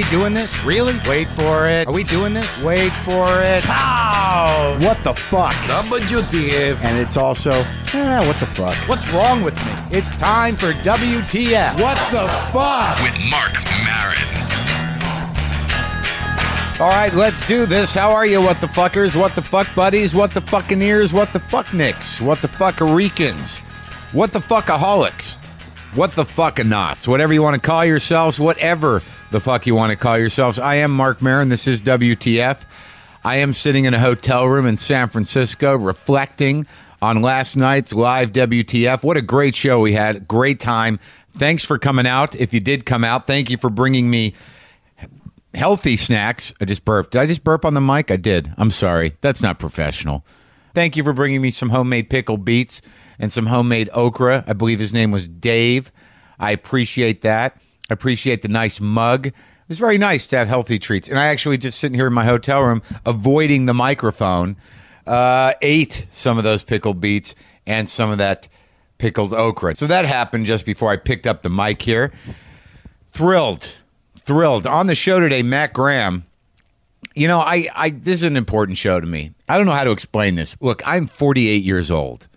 we doing this? Really? Wait for it. Are we doing this? Wait for it. Pow! What the fuck? WTF. And it's also, eh, what the fuck? What's wrong with me? It's time for WTF. What the fuck? with Marc Maron. All right, let's do this. How are you, what the fuckers? What the fuck buddies? What the fucking ears? What the fuck nicks? What the fuckaricans? What the fuckaholics? What the fucking knots? Whatever you want to call yourselves, whatever the fuck you want to call yourselves. I am Marc Maron. This is WTF. I am sitting in a hotel room in San Francisco reflecting on last night's live WTF. What a great show we had. Great time. Thanks for coming out. If you did come out, thank you for bringing me healthy snacks. I just burped. Did I just burp on the mic? I did. I'm sorry. That's not professional. Thank you for bringing me some homemade pickled beets and some homemade okra. I believe his name was Dave. I appreciate that. I appreciate the nice mug. It was very nice to have healthy treats. And I actually just sitting here in my hotel room, avoiding the microphone, uh, ate some of those pickled beets and some of that pickled okra. So that happened just before I picked up the mic here. Thrilled, thrilled. On the show today, Matt Graham. You know, I, I this is an important show to me. I don't know how to explain this. Look, I'm 48 years old.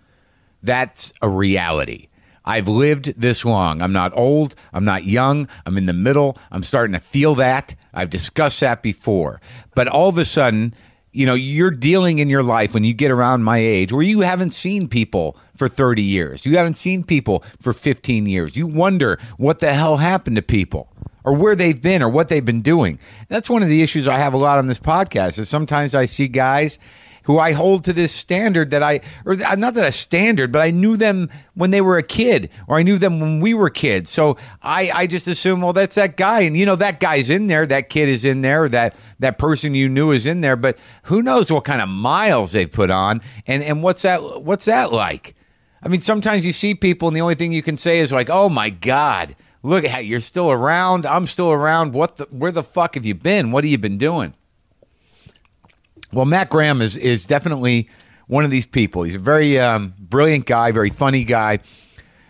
That's a reality. I've lived this long. I'm not old. I'm not young. I'm in the middle. I'm starting to feel that. I've discussed that before. But all of a sudden, you know, you're dealing in your life when you get around my age where you haven't seen people for 30 years. You haven't seen people for 15 years. You wonder what the hell happened to people or where they've been or what they've been doing. That's one of the issues I have a lot on this podcast is sometimes I see guys who I hold to this standard that I, or not that a standard, but I knew them when they were a kid, or I knew them when we were kids. So I, I just assume, well, that's that guy, and you know that guy's in there, that kid is in there, that that person you knew is in there, but who knows what kind of miles they've put on, and and what's that, what's that like? I mean, sometimes you see people, and the only thing you can say is like, "Oh my god." Look at you're still around. I'm still around. What the? Where the fuck have you been? What have you been doing? Well, Matt Graham is is definitely one of these people. He's a very um, brilliant guy, very funny guy,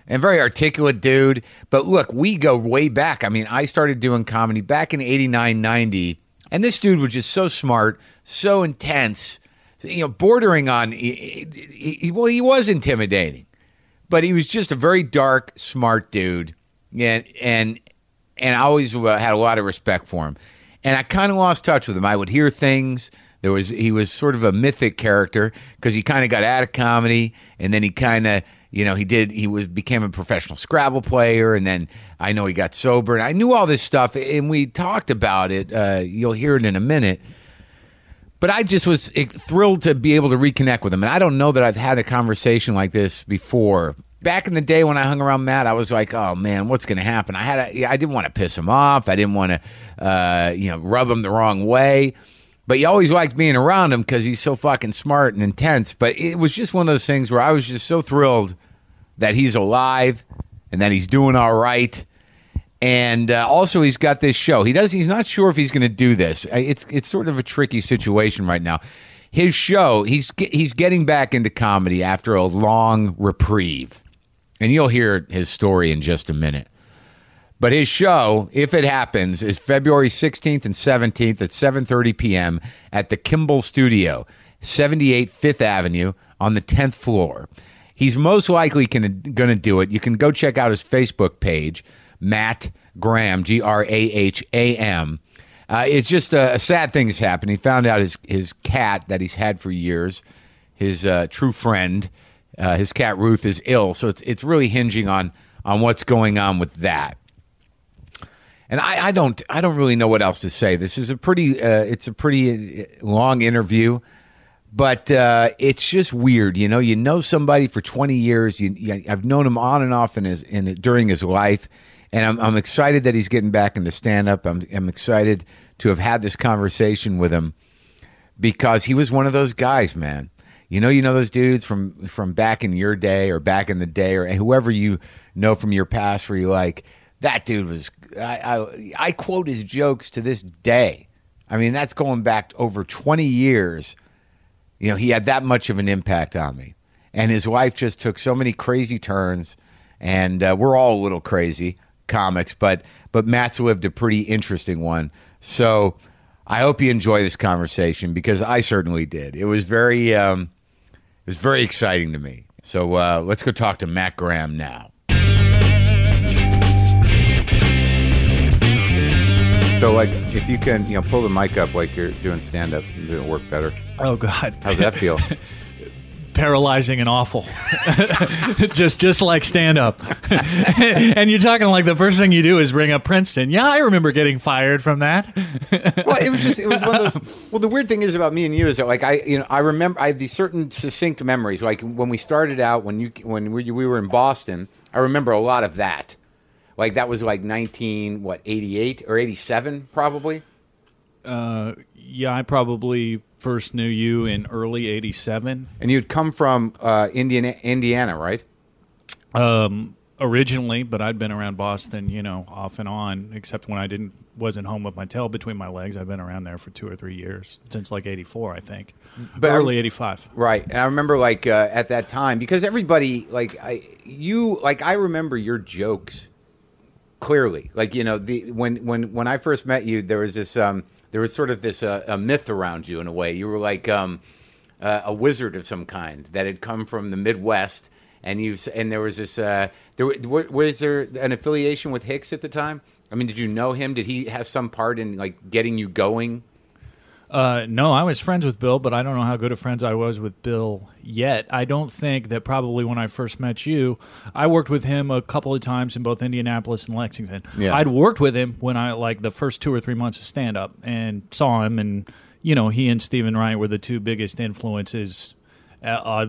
and very articulate dude. But look, we go way back. I mean, I started doing comedy back in 89, 90, and this dude was just so smart, so intense, you know, bordering on, he, he, he, well, he was intimidating, but he was just a very dark, smart dude. And, and, and I always uh, had a lot of respect for him. And I kind of lost touch with him. I would hear things there was he was sort of a mythic character because he kind of got out of comedy and then he kind of you know he did he was became a professional Scrabble player and then I know he got sober and I knew all this stuff and we talked about it. Uh, you'll hear it in a minute. But I just was thrilled to be able to reconnect with him. And I don't know that I've had a conversation like this before back in the day when I hung around Matt, I was like, "Oh man, what's going to happen?" I had, a, I didn't want to piss him off. I didn't want to, uh, you know, rub him the wrong way. But you always liked being around him because he's so fucking smart and intense. But it was just one of those things where I was just so thrilled that he's alive and that he's doing all right. And uh, also, he's got this show. He does. He's not sure if he's going to do this. It's it's sort of a tricky situation right now. His show. He's he's getting back into comedy after a long reprieve, and you'll hear his story in just a minute. But his show, if it happens, is February 16th and 17th at 7:30 p.m. at the Kimball Studio, 78 Fifth Avenue on the 10th floor. He's most likely going to do it. You can go check out his Facebook page, Matt Graham, G R A H A M. Uh, it's just a, a, sad thing has happened. He found out his his cat that he's had for years, his uh, true friend, uh, his cat Ruth is ill. So it's it's really hinging on on what's going on with that and I, I, don't I don't really know what else to say. This is a pretty uh, it's a pretty uh, long interview, but uh, it's just weird. You know, you know somebody for twenty years. You, you, I've known him on and off in his in during his life, and I'm, I'm excited that he's getting back into stand up. I'm, I'm excited to have had this conversation with him because he was one of those guys, man. You know, you know those dudes from from back in your day or back in the day or whoever you know from your past, where you like that dude was I, I, I quote his jokes to this day. I mean, that's going back over 20 years. You know, he had that much of an impact on me. And his life just took so many crazy turns. And uh, we're all a little crazy. comics, but but Matt's lived a pretty interesting one. So I hope you enjoy this conversation because I certainly did. It was very um, it was very exciting to me. So uh, let's go talk to Matt Graham now. So, like, if you can, you know, pull the mic up like you're doing stand up, it'll work better. Oh God, How's that feel? paralyzing and awful. just just like stand up. and you're talking like the first thing you do is bring up Princeton. Yeah, I remember getting fired from that. well, it was just it was one of those. Well, the weird thing is about me and you is that like I you know I remember I have these certain succinct memories. Like when we started out when you when we, we were in Boston, I remember a lot of that. Like that was like nineteen what eighty eight or eighty seven probably. Uh, yeah, I probably first knew you in early '87. And you'd come from uh, Indiana, Indiana, right? Um, originally, but I'd been around Boston, you know, off and on. Except when I didn't wasn't home with my tail between my legs. I've been around there for two or three years since like '84, I think, But early '85. Right, and I remember like uh, at that time because everybody like I you like I remember your jokes clearly. Like you know the when when when I first met you, there was this um there was sort of this uh, a myth around you in a way. You were like um uh, a wizard of some kind that had come from the Midwest, and you and there was this uh there was there an affiliation with Hicks at the time. I mean, did you know him? Did he have some part in like getting you going? Uh, no, I was friends with Bill, but I don't know how good of friends I was with Bill yet. I don't think that probably when I first met you, I worked with him a couple of times in both Indianapolis and Lexington. Yeah. I'd worked with him when I like the first two or three months of stand up and saw him, and you know he and Stephen Wright were the two biggest influences uh, uh,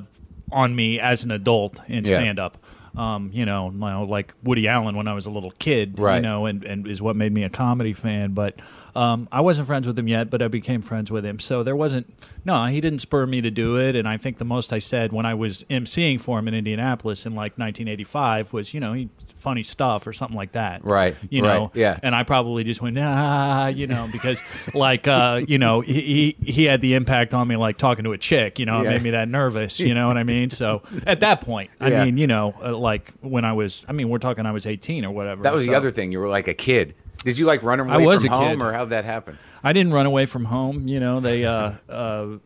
on me as an adult in Yeah. stand up. Um, you know, you know, like Woody Allen when I was a little kid, Right. you know, and, and is what made me a comedy fan. But um, I wasn't friends with him yet, but I became friends with him. So there wasn't, no, he didn't spur me to do it. And I think the most I said when I was emceeing for him in Indianapolis in like 1985 was, you know, he funny stuff or something like that. Right, You know, right, yeah. And I probably just went, ah, you know, because like, uh, you know, he, he he had the impact on me like talking to a chick, you know, Yeah. it made me that nervous, you know what I mean? So at that point, I Yeah. mean, you know, uh, like when I was, I mean, we're talking I was 18 or whatever. That was the other thing. You were like a kid. Did you like run away I was from a home, kid. or how'd that happen? I didn't run away from home. You know, they, uh, uh,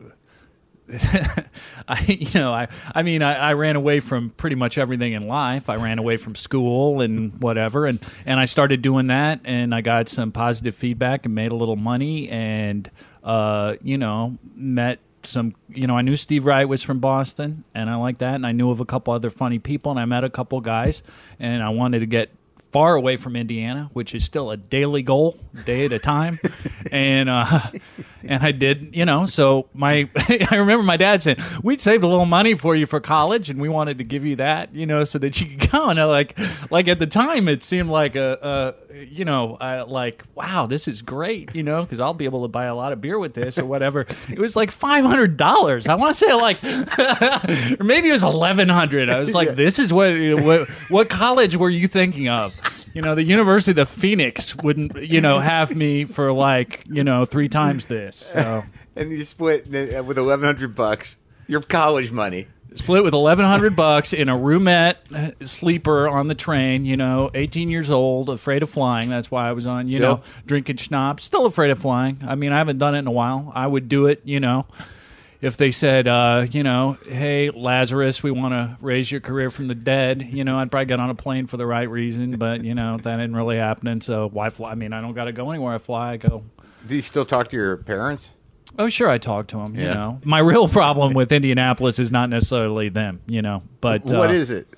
I, you know, I, I mean, I, I ran away from pretty much everything in life. I ran away from school and whatever, and and I started doing that, and I got some positive feedback and made a little money, and uh, you know, met some, you know, I knew Steve Wright was from Boston, and I like that, and I knew of a couple other funny people, and I met a couple guys, and I wanted to get far away from Indiana, which is still a daily goal, day at a time. and uh, and I did, you know. So my, I remember my dad saying, "We'd saved a little money for you for college, and we wanted to give you that, you know, so that you could go." And I like, like at the time, it seemed like a, a you know, uh, like wow, this is great, you know, because I'll be able to buy a lot of beer with this or whatever. It was like five hundred dollars. I want to say like, or maybe it was eleven hundred. I was like, this is what what what college were you thinking of? You know, the University of the Phoenix wouldn't, you know, have me for like, you know, three times this. So And you split with eleven hundred bucks. Your college money. Split with eleven hundred bucks in a roomette sleeper on the train. You know, eighteen years old, afraid of flying. That's why I was on. You Still? know, drinking schnapps. Still afraid of flying. I mean, I haven't done it in a while. I would do it. You know. If they said, uh, you know, hey Lazarus, we want to raise your career from the dead, you know, I'd probably get on a plane for the right reason, but you know that ain't really happening. So why fly? I mean, I don't got to go anywhere. I fly. I go Do you still talk to your parents? Oh, sure, I talk to them. You know, my real problem with Indianapolis is not necessarily them. You know, but what uh, is it?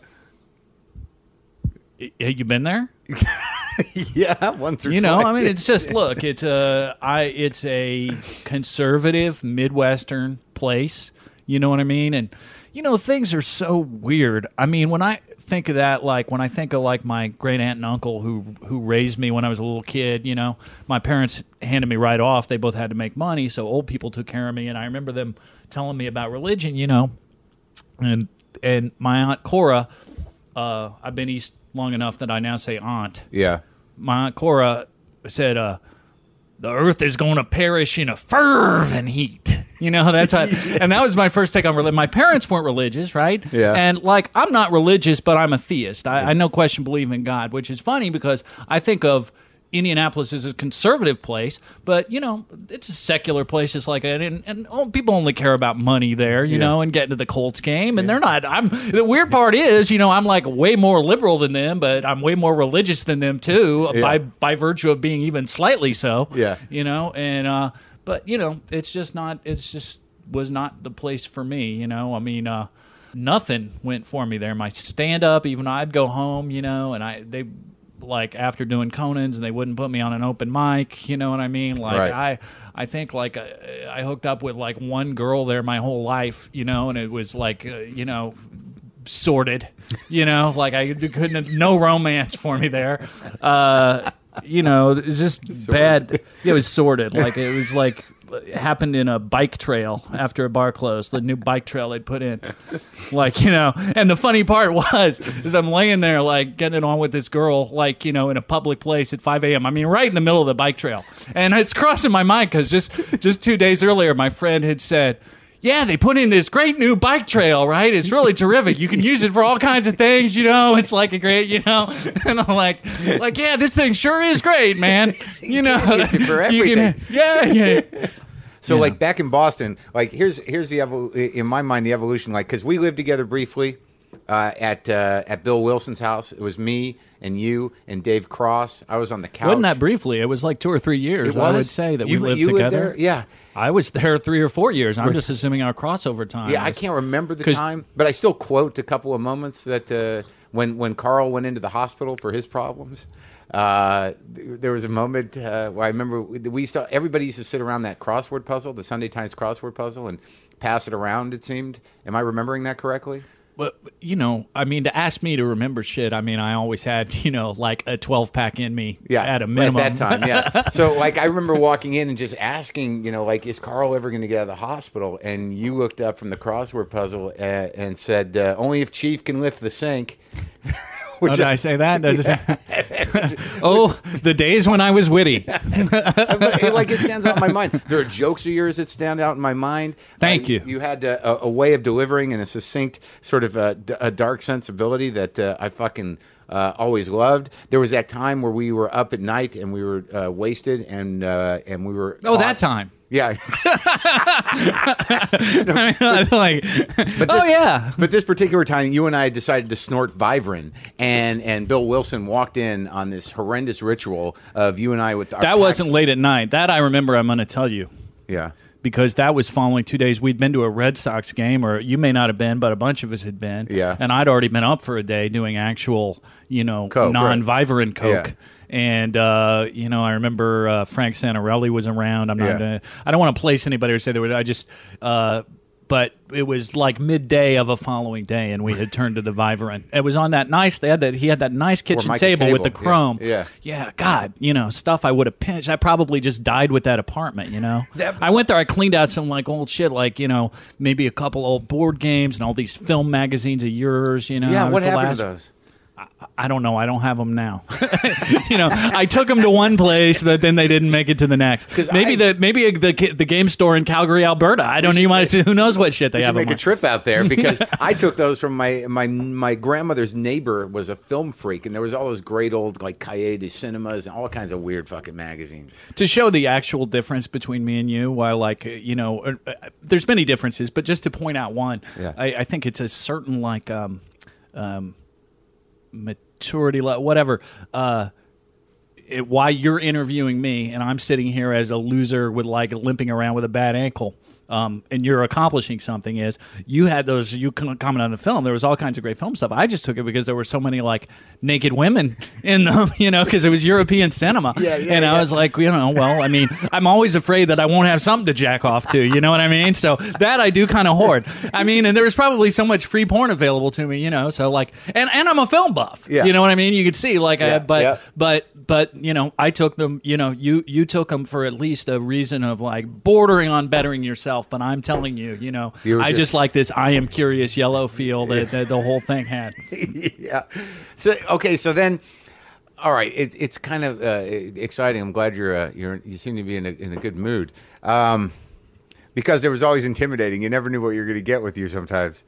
y- You been there? yeah, once or You know. I mean, it's just look. It's a I. It's a conservative midwestern place. You know what I mean? And you know, things are so weird. I mean, when I think of that, like when I think of like my great aunt and uncle who who raised me when I was a little kid. You know, my parents handed me right off. They both had to make money, so old people took care of me. And I remember them telling me about religion. You know, and and my aunt Cora. Uh, I've been east long enough that I now say aunt yeah. my aunt Cora said, uh, "The Earth is going to perish in a fervent heat." You know, that's how, and that was my first take on religion. My parents weren't religious, right? Yeah. And like, I'm not religious, but I'm a theist. I, I no question believe in God, which is funny because I think of Indianapolis is a conservative place, but you know, it's a secular place, just like and, and, and oh, people only care about money there, you know, and getting to the Colts game, and they're not. I'm the weird part is, you know, I'm like way more liberal than them, but I'm way more religious than them too, by by virtue of being even slightly so. Yeah. you know, and uh, but you know, it's just not. It's just was not the place for me. You know, I mean, uh, nothing went for me there. My stand up, even I'd go home, you know, and I they like after doing Conan's and they wouldn't put me on an open mic. You know what I mean? Like Right. I. I think like uh, I hooked up with like one girl there my whole life, you know, and it was like uh, you know sorted, you know, like I couldn't have no romance for me there. Uh, you know, it's just bad. Yeah, it was sorted. Like it was like happened in a bike trail after a bar closed. The new bike trail they'd put in, like you know. And the funny part was, is I'm laying there like getting it on with this girl, like you know, in a public place at 5 a.m. I mean, right in the middle of the bike trail, and it's crossing my mind because just just two days earlier, my friend had said yeah, they put in this great new bike trail, right? It's really terrific. You can use it for all kinds of things, you know. It's like a great, you know. And I'm like, like, yeah, this thing sure is great, man. You know, use it for You can- everything. yeah, yeah. So Yeah. like back in Boston, like here's here's the evol- in my mind the evolution like because we lived together briefly uh, at uh, at Bill Wilson's house. It was me and you and Dave Cross. I was on the couch. Wasn't that briefly? It was like two or three years. I would say that You- we lived you lived together. there? Yeah. I was there three or four years. I'm just assuming our crossover time. Yeah, I can't remember the time, but I still quote a couple of moments that uh, when when Carl went into the hospital for his problems. Uh, there was a moment uh, where I remember we we used to, everybody used to sit around that crossword puzzle, the Sunday Times crossword puzzle, and pass it around. It seemed. Am I remembering that correctly? But you know, I mean, to ask me to remember shit, I mean, I always had you know like a 12 pack in me. Yeah, at a minimum. At that time, yeah. so, like, I remember walking in and just asking, you know, like, is Carl ever going to get out of the hospital? And you looked up from the crossword puzzle uh, and said, uh, only if Chief can lift the sink. Oh, did I say that? It- oh, the days when I was witty. It, like it stands out in my mind. There are jokes of yours that stand out in my mind. Thank Uh, you. You had uh, a, a way of delivering in a succinct, sort of a, a dark sensibility that uh, I fucking uh, always loved. There was that time where we were up at night and we were uh, wasted and uh, and we were. Oh, that time. Yeah. like, oh yeah. But this particular time, you and I decided to snort Vivarin, and and Bill Wilson walked in on this horrendous ritual of you and I with our That pack- wasn't late at night. That I remember. I'm going to tell you yeah. because that was following two days. We'd been to a Red Sox game, or you may not have been, but a bunch of us had been. Yeah. And I'd already been up for a day doing actual, you know, Coke, non-Vivarin Coke. Yeah. And uh, you know, I remember uh, Frank Santorelli was around. I'm not Yeah. gonna. I don't want to place anybody or say there was. I just. Uh, but it was like midday of a following day, and we had turned to the Vivarin. It was on that nice. They had that. He had that nice kitchen mica table, with the table, yeah. chrome. Yeah. Yeah, God, you know, stuff I would have pinched. I probably just died with that apartment, you know. That- I went there, I cleaned out some like old shit, like, you know, maybe a couple old board games and all these film magazines of yours, you know. Yeah. What happened last- to those? I don't know. I don't have them now. you know, I took them to one place, but then they didn't make it to the next. Maybe I- the maybe the the game store in Calgary, Alberta. I don't even. Who knows what shit they have. make a trip out there because I took those from my my my grandmother's neighbor was a film freak and there was all those great old like Cahiers de Cinemas and all kinds of weird fucking magazines. to show the actual difference between me and you while like you know uh, uh, there's many differences but just to point out one Yeah. I, I think it's a certain like um um maturity le- whatever uh it, why you're interviewing me and I'm sitting here as a loser with like limping around with a bad ankle. Um, and you're accomplishing something is you had those you comment on the film. There was all kinds of great film stuff. I just took it because there were so many like naked women in them you know because it was european cinema. Yeah, yeah, and i was like you know well i mean i'm always afraid that i won't have something to jack off to you know what i mean? So that i do kind of hoard. I mean and there was probably so much free porn available to me you know so like and and i'm a film buff Yeah. you know what i mean? You could see like Yeah, I, but yeah. but but you know i took them you know you you took them for at least a reason of like bordering on bettering yourself but i'm telling you you know You i just, just- like this i am curious yellow feel that, that the whole thing had yeah. So okay, so then, all right, it, it's kind of uh, exciting. I'm glad you're uh, you're you seem to be in a in a good mood. Um, because it was always intimidating. You never knew what you were going to get with you sometimes.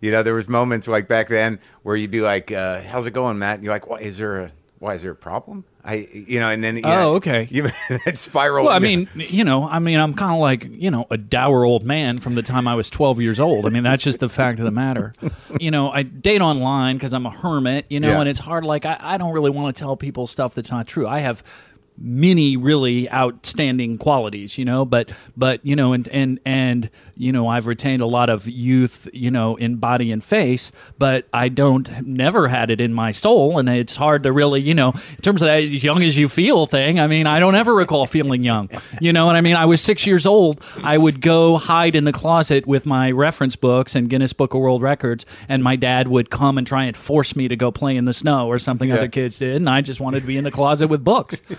You know, there was moments like back then where you'd be like, uh, "How's it going, Matt?" And you're like, "Why is there a why is there a problem?" I, you know, and then Oh, know, okay. You it spiraled. Well, I mean, you know, I mean, I'm kind of like, you know, a dour old man from the time I was 12 years old. I mean, that's just the fact of the matter. You know, I date online because I'm a hermit, you know, Yeah. and it's hard. Like, I, I don't really want to tell people stuff that's not true. I have many really outstanding qualities, you know, but, but, you know, and, and, and, you know, I've retained a lot of youth, you know, in body and face, but I don't, never had it in my soul. And it's hard to really, you know, in terms of that young as you feel thing, I mean, I don't ever recall feeling young. You know what I mean? I was six years old. I would go hide in the closet with my reference books and Guinness Book of World Records, and my dad would come and try and force me to go play in the snow or something other kids did. And I just wanted to be in the closet with books.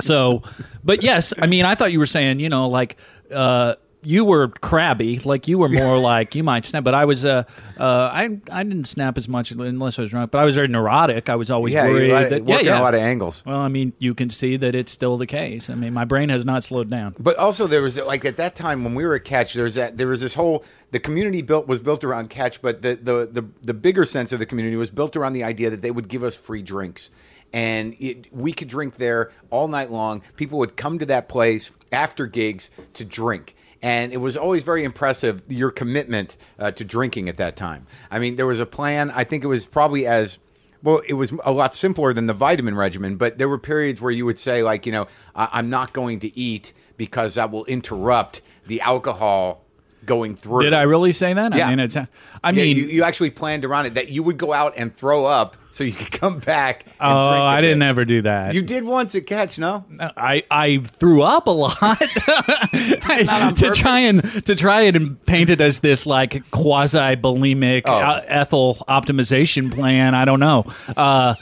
So, but yes, I mean, I thought you were saying, you know, like, uh, you were crabby, like you were more like you might snap, but I was uh, uh, I I didn't snap as much unless I was drunk, but I was very neurotic. I was always yeah, worried you had, that, yeah, yeah. a lot of angles. Well, I mean, you can see that it's still the case. I mean, my brain has not slowed down. But also there was like at that time when we were at Catch, there was that there was this whole the community built was built around Catch, but the the the, the bigger sense of the community was built around the idea that they would give us free drinks. And it, we could drink there all night long. People would come to that place after gigs to drink. And it was always very impressive your commitment uh, to drinking at that time. I mean, there was a plan. I think it was probably as well, it was a lot simpler than the vitamin regimen, but there were periods where you would say, like, you know, I- I'm not going to eat because that will interrupt the alcohol going through. Did I really say that? Yeah. I mean, it's. I Yeah, mean, you, you actually planned around it that you would go out and throw up so you could come back. And oh, I didn't bit. ever do that. You did once at Catch, no? I, I threw up a lot to try and to try it and paint it as this like quasi bulimic Oh. uh, ethyl optimization plan. I don't know. Uh,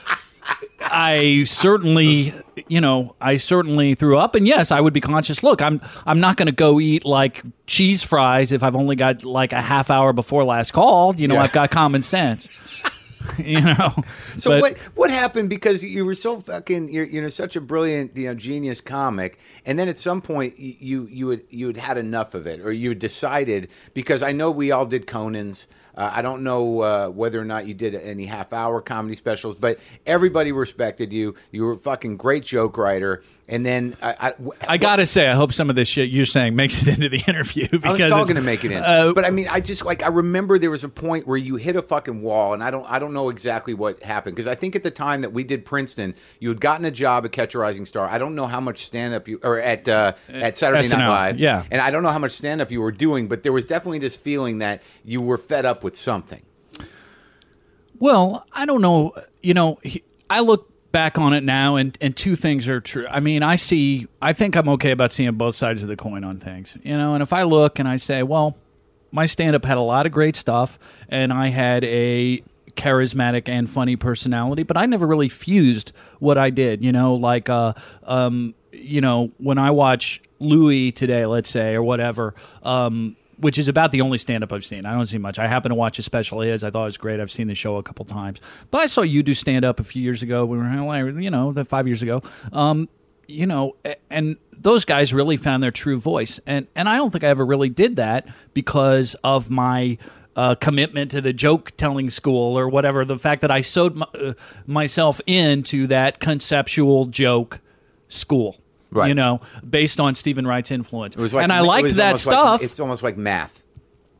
I certainly, you know, I certainly threw up, and yes, I would be conscious. Look, I'm I'm not going to go eat like cheese fries if I've only got like a half hour before last call. You know, Yeah. I've got common sense. you know, So But- what what happened because you were so fucking you're you know such a brilliant you know genius comic and then at some point you you had you had had enough of it or you decided because I know we all did Conan's uh, I don't know uh, whether or not you did any half hour comedy specials but everybody respected you. You were a fucking great joke writer and then I, I, I gotta say, I hope some of this shit you're saying makes it into the interview because it's all going to make it in. uh, but I mean, I just like I remember there was a point where you hit a fucking wall, and I don't I don't know exactly what happened because I think at the time that we did Princeton, you had gotten a job at Catch a Rising Star. I don't know how much stand up you or at uh, at Saturday Night Live, yeah. and I don't know how much stand up you were doing, but there was definitely this feeling that you were fed up with something. Well, I don't know. You know, I look back on it now, and, and two things are true. I mean, I see, I think I'm okay about seeing both sides of the coin on things, you know, and if I look and I say, well, my stand up had a lot of great stuff, and I had a charismatic and funny personality, but I never really fused what I did, you know, like, uh, um, you know, when I watch Louis today, let's say, or whatever, um, which is about the only stand up I've seen. I don't see much. I happen to watch a special his. I thought it was great. I've seen the show a couple times. But I saw you do stand up a few years ago. We were, you know, five years ago. Um, you know, and those guys really found their true voice. And and I don't think I ever really did that because of my uh, commitment to the joke telling school or whatever. The fact that I sewed my, uh, myself into that conceptual joke school. Right. You know, based on Stephen Wright's influence. Like and I liked that almost like- stuff it's almost like math,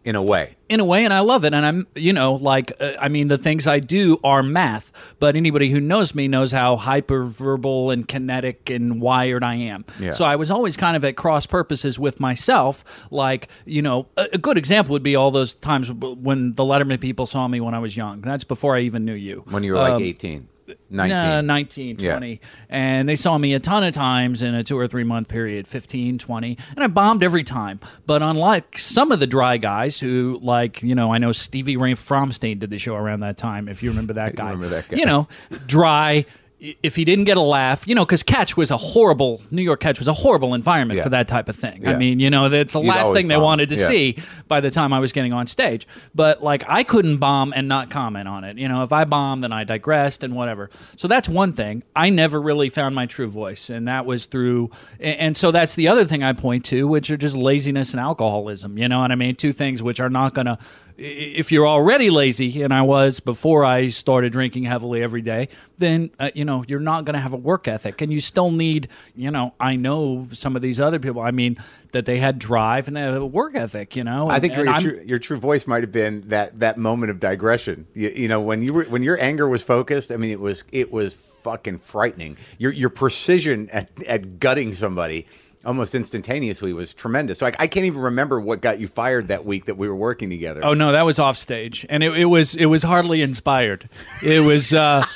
in a way. in a way, and I love it. And I'm, you know, like, uh, I mean, the things I do are math, but anybody who knows me knows how hyperverbal and kinetic and wired I am. Yeah. So I was always kind of at cross purposes with myself. Like, you know, a, a good example would be all those times when the Letterman people saw me when I was young. That's before I even knew you. When you were like Um, 18, 19. no, 19, Yeah. And they saw me a ton of times in a two or three month period 15, 20. And I bombed every time. But unlike some of the dry guys who, like, you know, I know Stevie Ray Fromstein did the show around that time, if you remember that guy. remember that guy. You know, dry. If he didn't get a laugh, you know, because Catch was a horrible New York Catch was a horrible environment Yeah. for that type of thing. I mean, you know, that's the You'd last thing they wanted to Yeah. see by the time I was getting on stage. But like, I couldn't bomb and not comment on it. You know, if I bombed, then I digressed and whatever. So that's one thing. I never really found my true voice, and that was through. And, and so that's the other thing I point to, which are just laziness and alcoholism. You know what I mean? Two things which are not going to if you're already lazy, and I was before I started drinking heavily every day, then uh, you know you're not going to have a work ethic, and you still need. You know, I know some of these other people. I mean, that they had drive and they had a work ethic. You know, I think and your, true, your true voice might have been that that moment of digression. You, you know, when you were when your anger was focused. I mean, it was it was fucking frightening. Your your precision at, at gutting somebody almost instantaneously was tremendous. So I, I can't even remember what got you fired that week that we were working together. Oh no, that was off stage, and it, it was it was hardly inspired. It was. Uh,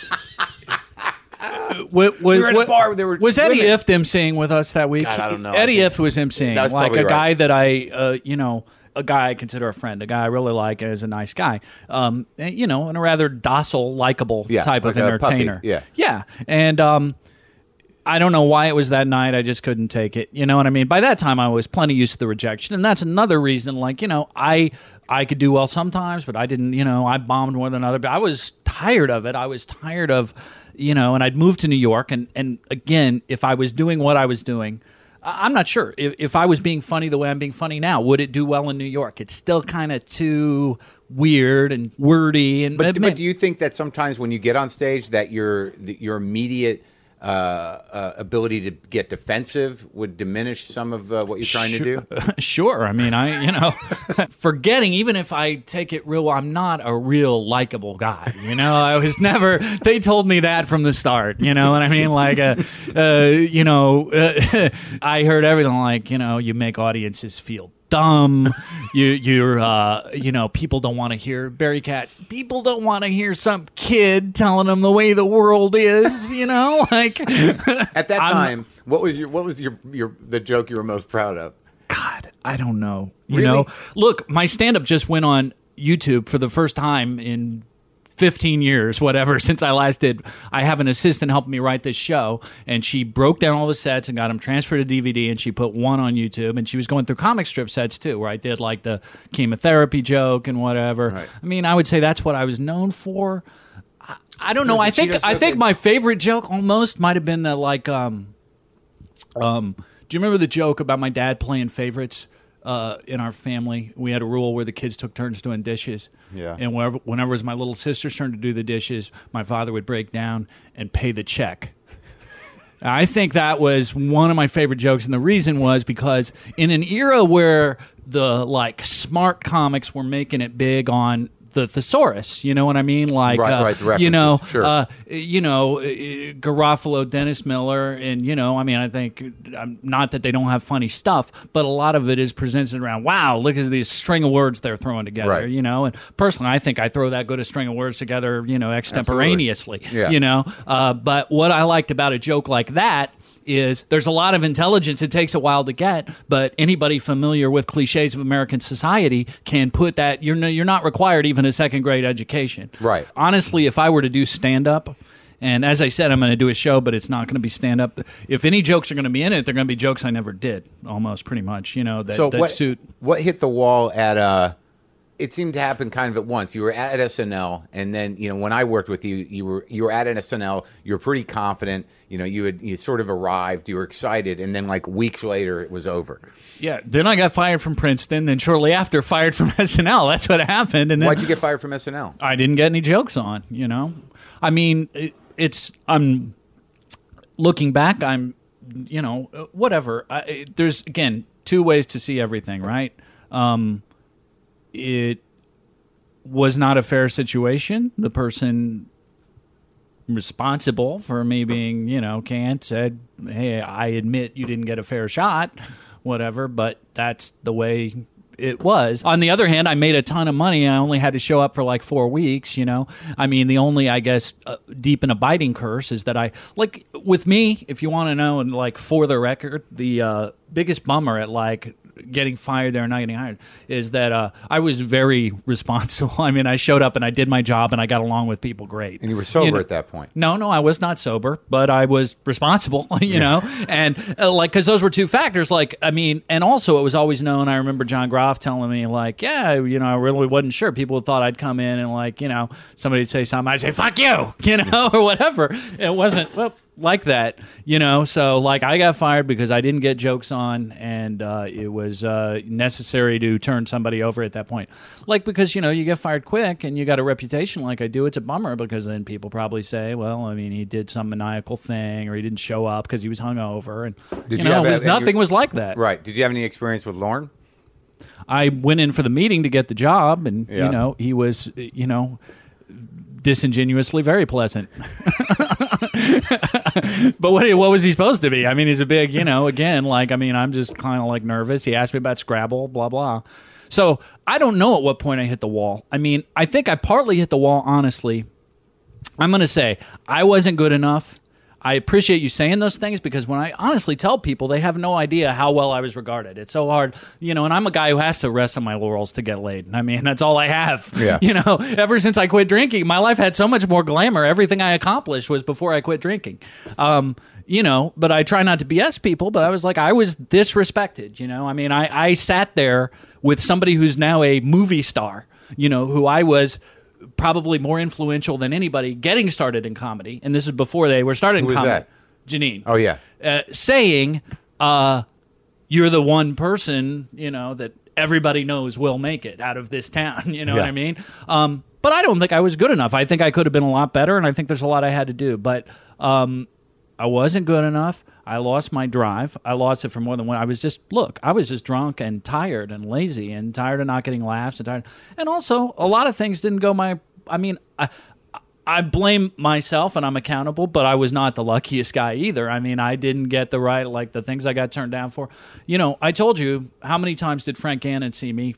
What, was, were in a what- bar, there were was Eddie women. Ifft emceeing with us that week? God, I don't know. Eddie I Ifft was emceeing, That like a probably guy that I, uh, you know, a guy I consider a friend, a guy I really like as a nice guy, um, and, you know, and a rather docile, likable Yeah, type of like a puppy, entertainer. yeah. yeah, and um, I don't know why it was that night. I just couldn't take it. You know what I mean? By that time, I was plenty used to the rejection, and that's another reason. Like you know, I I could do well sometimes, but I didn't. You know, I bombed more than other. But I was tired of it. I was tired of you know, and I'd moved to New York, and and again, if I was doing what I was doing. I'm not sure if, if I was being funny the way I'm being funny now, would it do well in New York? It's still kind of too weird and wordy, and But, it but do you think that sometimes when you get on stage that your that your immediate uh, uh, ability to get defensive would diminish some of uh, what you're trying to do? sure. I mean, I, you know, forgetting, even if I take it real, I'm not a real likable guy. You know, I was never, they told me that from the start, you know what I mean? Like, uh, uh, you know, I heard everything like, you know, you make audiences feel dumb. you, you're, uh, you know, people don't want to hear Barry Katz. People don't want to hear some kid telling them the way the world is, you know, like, At that I'm- time, what was your what was your your the joke you were most proud of? God, I don't know. You Really? know, look, my stand up just went on YouTube for the first time in 15 years, whatever, since I last did. I have an assistant helping me write this show, and she broke down all the sets and got them transferred to DVD, and she put one on YouTube, and she was going through comic strip sets too, where I did like the chemotherapy joke and whatever. Right. I mean, I would say that's what I was known for. I, I don't know. I think I think my favorite joke almost might have been the like um um, do you remember the joke about my dad playing favorites uh, in our family? We had a rule where the kids took turns doing dishes. Yeah. And whenever, whenever it was my little sister's turn to do the dishes, my father would break down and pay the check. I think that was one of my favorite jokes, and the reason was because in an era where the like smart comics were making it big on the thesaurus, you know what I mean? Like, Right, uh, right, you know, sure. uh, you know, uh, Garofalo, Dennis Miller, and you know, I mean, I think um, not that they don't have funny stuff, but a lot of it is presented around. Wow, look at these string of words they're throwing together. Right. You know, and personally, I think I throw that good a string of words together, you know, extemporaneously. Yeah. You know, uh, but what I liked about a joke like that is there's a lot of intelligence. It takes a while to get, but anybody familiar with cliches of American society can put that. You're no, you're not required even a second grade education. Right. Honestly, if I were to do stand up. And as I said, I'm going to do a show, but it's not going to be stand up. If any jokes are going to be in it, they're going to be jokes I never did, almost pretty much. You know that, so that what suit. what hit the wall at uh it seemed to happen kind of at once. You were at SNL, and then you know when I worked with you, you were you were at an SNL. You were pretty confident. You know, you had you sort of arrived. You were excited, and then like weeks later, it was over. Yeah. Then I got fired from Princeton. Then shortly after, fired from SNL. That's what happened. And then Why'd you get fired from SNL? I didn't get any jokes on. You know, I mean, it, it's I'm looking back. I'm, you know, whatever. I, there's again two ways to see everything, right? Um, it was not a fair situation. The person responsible for me being, you know, can't said, "Hey, I admit you didn't get a fair shot, whatever." But that's the way it was. On the other hand, I made a ton of money. I only had to show up for like four weeks. You know, I mean, the only, I guess, uh, deep and abiding curse is that I like with me. If you want to know, and like for the record, the uh, biggest bummer at like getting fired there and not getting hired is that uh, I was very responsible. I mean, I showed up and I did my job and I got along with people great. And you were sober know- at that point. no, no, I was not sober, but I was responsible, you know, and uh, like because those were two factors. Like, I mean, and also it was always known. I remember John Groff telling me, like, yeah, you know, I really wasn't sure. People thought I'd come in and like, you know, somebody'd say something, I'd say "fuck you," you know, or whatever. It wasn't well like that, you know. So like, I got fired because I didn't get jokes on, and uh, it was uh, necessary to turn somebody over at that point. Like because you know you get fired quick and you got a reputation like I do. It's a bummer because then people probably say, well, I mean, he did some maniacal thing or he didn't show up because he was hungover, and Did you you know, was a- and you- nothing was like that. Right. Did you have any experience with Lorne? I went in for the meeting to get the job, and Yeah. you know he was, you know, disingenuously very pleasant. but what what was he supposed to be? I mean, he's a big, you know, again, like I mean, I'm just kind of like nervous. He asked me about Scrabble, blah blah. So I don't know at what point I hit the wall. I mean, I think I partly hit the wall. Honestly, I'm to say I wasn't good enough. I appreciate you saying those things because when I honestly tell people, they have no idea how well I was regarded. It's so hard, you know. And I'm a guy who has to rest on my laurels to get laid. I mean, that's all I have. Yeah. You know, ever since I quit drinking, my life had so much more glamour. Everything I accomplished was before I quit drinking. Um, you know, but I try not to BS people. But I was like, I was disrespected. You know, I mean, I I sat there with somebody who's now a movie star. You know, who I was probably more influential than anybody getting started in comedy, and this is before they were started in Who is comedy. that? Janeane. Oh yeah. Uh, saying, uh, "You're the one person, you know, that everybody knows will make it out of this town." You know what I mean? Um, but I don't think I was good enough. I think I could have been a lot better, and I think there's a lot I had to do. But um, I wasn't good enough. I lost my drive. I lost it for more than one. I was just look. I was just drunk and tired and lazy and tired of not getting laughs and tired. And also, a lot of things didn't go my. I mean, I, I blame myself and I'm accountable, but I was not the luckiest guy either. I mean, I didn't get the right like the things I got turned down for. You know, I told you how many times did Frank Gannon see me?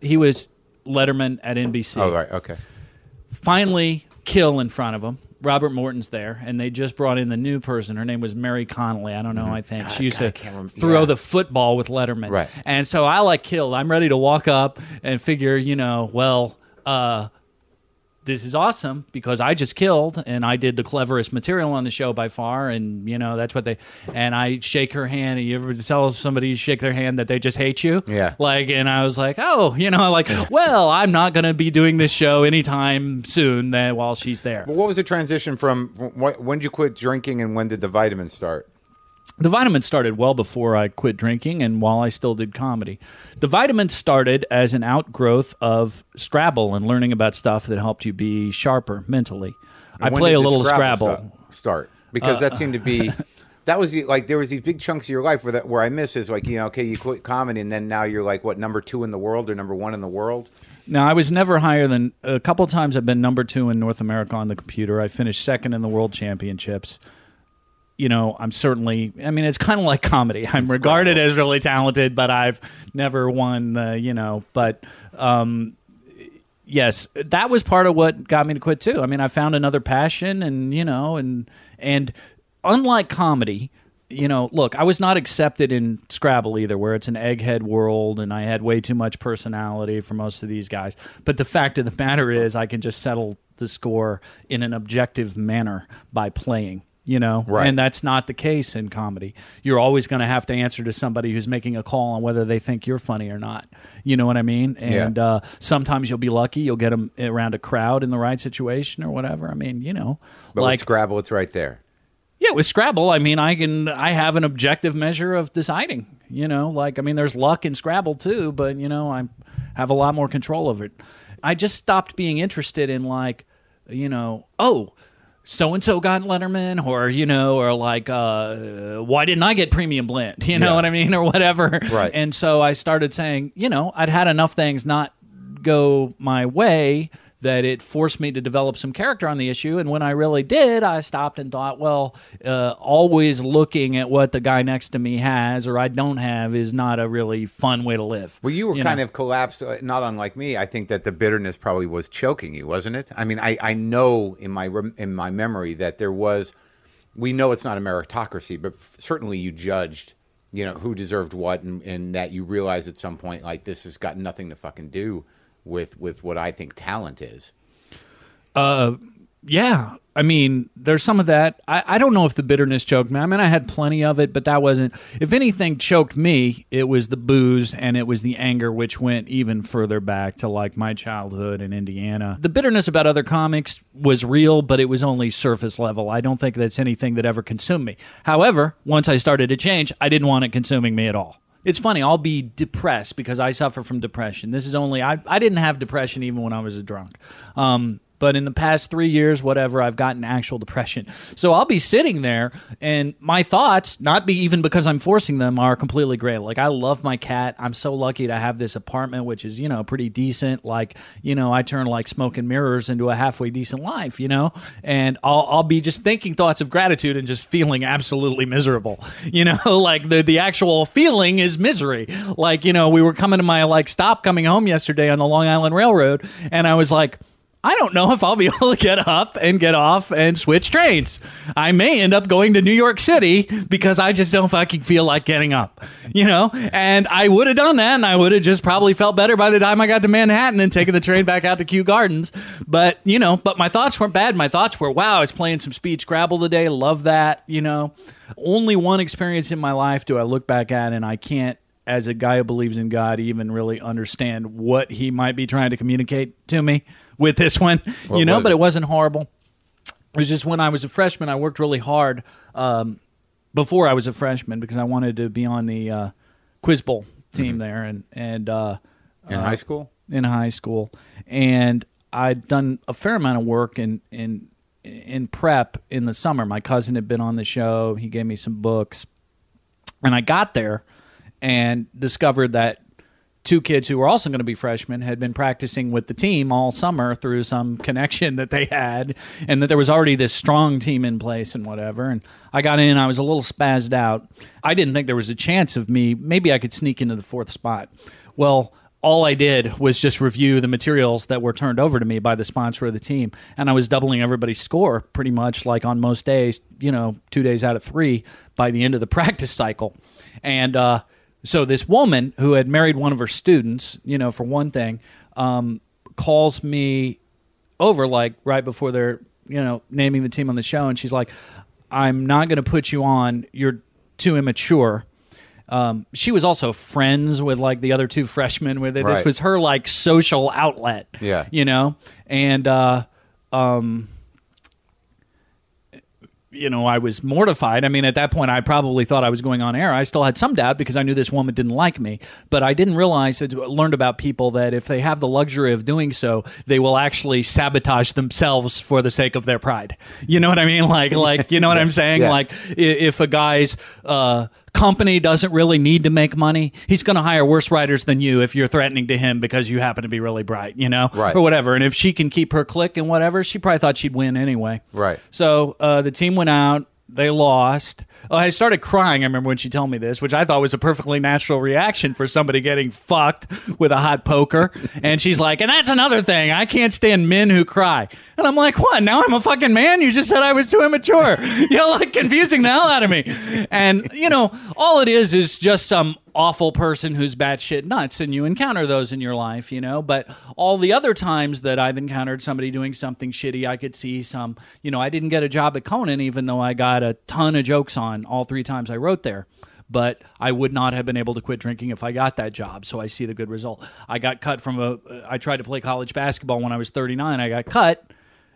He was Letterman at NBC Oh right. Okay. finally kill in front of him. Robert Morton's there, and they just brought in the new person. Her name was Mary Connelly. I don't know. I think she used Mm-hmm. God, to throw yeah. the football with Letterman. Right. And so I like killed. I'm ready to walk up and figure, you know, well, uh, this is awesome because I just killed and I did the cleverest material on the show by far. And, you know, that's what they, and I shake her hand. And you ever tell somebody you shake their hand that they just hate you? Yeah. Like, and I was like, oh, you know, like, well, I'm not going to be doing this show anytime soon that while she's there. But what was the transition from when did you quit drinking and when did the vitamins start? The vitamins started well before I quit drinking and while I still did comedy. The vitamins started as an outgrowth of Scrabble and learning about stuff that helped you be sharper mentally. I play a little Scrabble. Uh, sta- start because that seemed to be that was the, like there was these big chunks of your life where that where I miss is like you know okay you quit comedy and then now you're like what number two in the world or number one in the world. Now, I was never higher than a couple times I've been number two in North America on the computer. I finished second in the world championships. You know, I'm certainly, I mean, it's kind of like comedy. I'm regarded as really talented, but I've never won the, you know, but um, yes, that was part of what got me to quit too. I mean, I found another passion and, you know, and, and unlike comedy, you know, look, I was not accepted in Scrabble either, where it's an egghead world and I had way too much personality for most of these guys. But the fact of the matter is, I can just settle the score in an objective manner by playing. You know, Right. and that's not the case in comedy. You're always going to have to answer to somebody who's making a call on whether they think you're funny or not. You know what I mean? And Yeah. uh, sometimes you'll be lucky; you'll get them around a crowd in the right situation or whatever. I mean, you know, But like with Scrabble, it's right there. yeah, with Scrabble, I mean, I can I have an objective measure of deciding. You know, like I mean, there's luck in Scrabble too, but you know, I have a lot more control of it. I just stopped being interested in like, you know, oh, so and so got Letterman, or you know, or like, uh, why didn't I get Premium Blend? You know Yeah. what I mean, or whatever. Right. And so I started saying, you know, I'd had enough things not go my way that it forced me to develop some character on the issue. And when I really did, I stopped and thought, well, uh, always looking at what the guy next to me has or I don't have is not a really fun way to live. Well, you were You kind know? of collapsed, uh, not unlike me. I think that the bitterness probably was choking you, wasn't it? I mean, I, I know in my in my memory that there was. We know it's not a meritocracy, but f- certainly you judged you know, who deserved what, and, and that you realize at some point like this has got nothing to fucking do with with what I think talent is. Uh, yeah. I mean there's some of that. I, I don't know if the bitterness choked me. I mean i had plenty of it but that wasn't if anything choked me it was the booze and it was the anger which went even further back to like my childhood in indiana. The bitterness about other comics was real but it was only surface level. I don't think that's anything that ever consumed me. However once i started to change i didn't want it consuming me at all it's funny. I'll be depressed because I suffer from depression. This is only I. I didn't have depression even when I was a drunk. Um, but in the past three years, whatever, I've gotten actual depression. So I'll be sitting there, and my thoughts, not be even because I'm forcing them, are completely great. Like I love my cat. I'm so lucky to have this apartment, which is you know pretty decent. Like you know, I turn like smoke and mirrors into a halfway decent life. You know, and I'll I'll be just thinking thoughts of gratitude and just feeling absolutely miserable. You know, like the the actual feeling is misery. Like you know, we were coming to my like stop coming home yesterday on the Long Island Railroad, and I was like. I don't know if I'll be able to get up and get off and switch trains. I may end up going to New York City because I just don't fucking feel like getting up, you know? And I would have done that and I would have just probably felt better by the time I got to Manhattan and taken the train back out to Kew Gardens. But, you know, but my thoughts weren't bad. My thoughts were, wow, I was playing some speed Scrabble today. Love that, you know? Only one experience in my life do I look back at and I can't as a guy who believes in God, even really understand what he might be trying to communicate to me with this one, you know, but it? it wasn't horrible. It was just when I was a freshman, I worked really hard um, before I was a freshman because I wanted to be on the uh, quiz bowl team Mm-hmm. there and and uh, In high school, in high school, and I'd done a fair amount of work in in in prep in the summer. My cousin had been on the show; he gave me some books, and I got there and discovered that two kids who were also going to be freshmen had been practicing with the team all summer through some connection that they had and that there was already this strong team in place and whatever and i got in i was a little spazzed out i didn't think there was a chance of me maybe i could sneak into the fourth spot well all I did was just review the materials that were turned over to me by the sponsor of the team. And I was doubling everybody's score pretty much like on most days, you know, two days out of three by the end of the practice cycle. And uh, so this woman who had married one of her students, you know, for one thing, um, calls me over like right before they're, you know, naming the team on the show. And she's like, I'm not going to put you on. You're too immature um, she was also friends with like the other two freshmen with it. This was her like social outlet. Yeah. You know? And uh um you know, I was mortified. I mean, at that point, I probably thought I was going on air. I still had some doubt because I knew this woman didn't like me. But I didn't realize, I learned about people that if they have the luxury of doing so, they will actually sabotage themselves for the sake of their pride. You know what I mean? Like, like, you know what I'm saying? Yeah. Like, if a guy's uh, company doesn't really need to make money, he's going to hire worse writers than you if you're threatening to him because you happen to be really bright, you know, Right. or whatever. And if she can keep her click and whatever, she probably thought she'd win anyway. Right. So uh, the team went out. They lost. Oh, I started crying. I remember when she told me this, which I thought was a perfectly natural reaction for somebody getting fucked with a hot poker. and she's like, and that's another thing. I can't stand men who cry. And I'm like, what? Now I'm a fucking man? You just said I was too immature. You're like confusing the hell out of me. And, you know, all it is is just some awful person who's batshit nuts, and you encounter those in your life, you know. But all the other times that I've encountered somebody doing something shitty, I could see some, you know, I didn't get a job at Conan, even though I got a ton of jokes on all three times I wrote there. But I would not have been able to quit drinking if I got that job. So I see the good result. I got cut from a. I tried to play college basketball when I was 39. I got cut,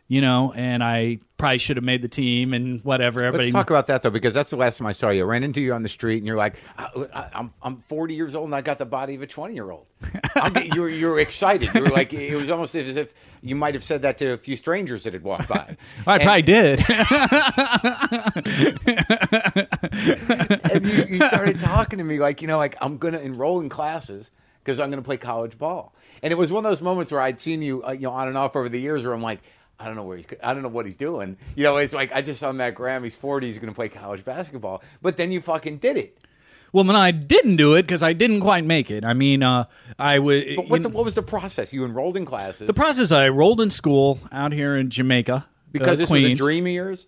you know, and I probably should have made the team and whatever. Everybody Let's talk about that though, because that's the last time I saw you. I ran into you on the street, and you're like, I, I, "I'm I'm 40 years old, and I got the body of a 20 year old." You're you're excited. You were like, it was almost as if you might have said that to a few strangers that had walked by. I And- probably did. and you, you started talking to me like, you know, like I'm gonna enroll in classes because I'm gonna play college ball. And it was one of those moments where I'd seen you, uh, you know, on and off over the years, where I'm like, I don't know where he's, I don't know what he's doing. You know, it's like I just saw Matt Graham. He's 40. He's gonna play college basketball. But then you fucking did it. Well, then I didn't do it because I didn't quite make it. I mean, uh, I was. But what, the, what was the process? You enrolled in classes the process? I rolled in school out here in Jamaica because uh, this Queens. was a dream of yours.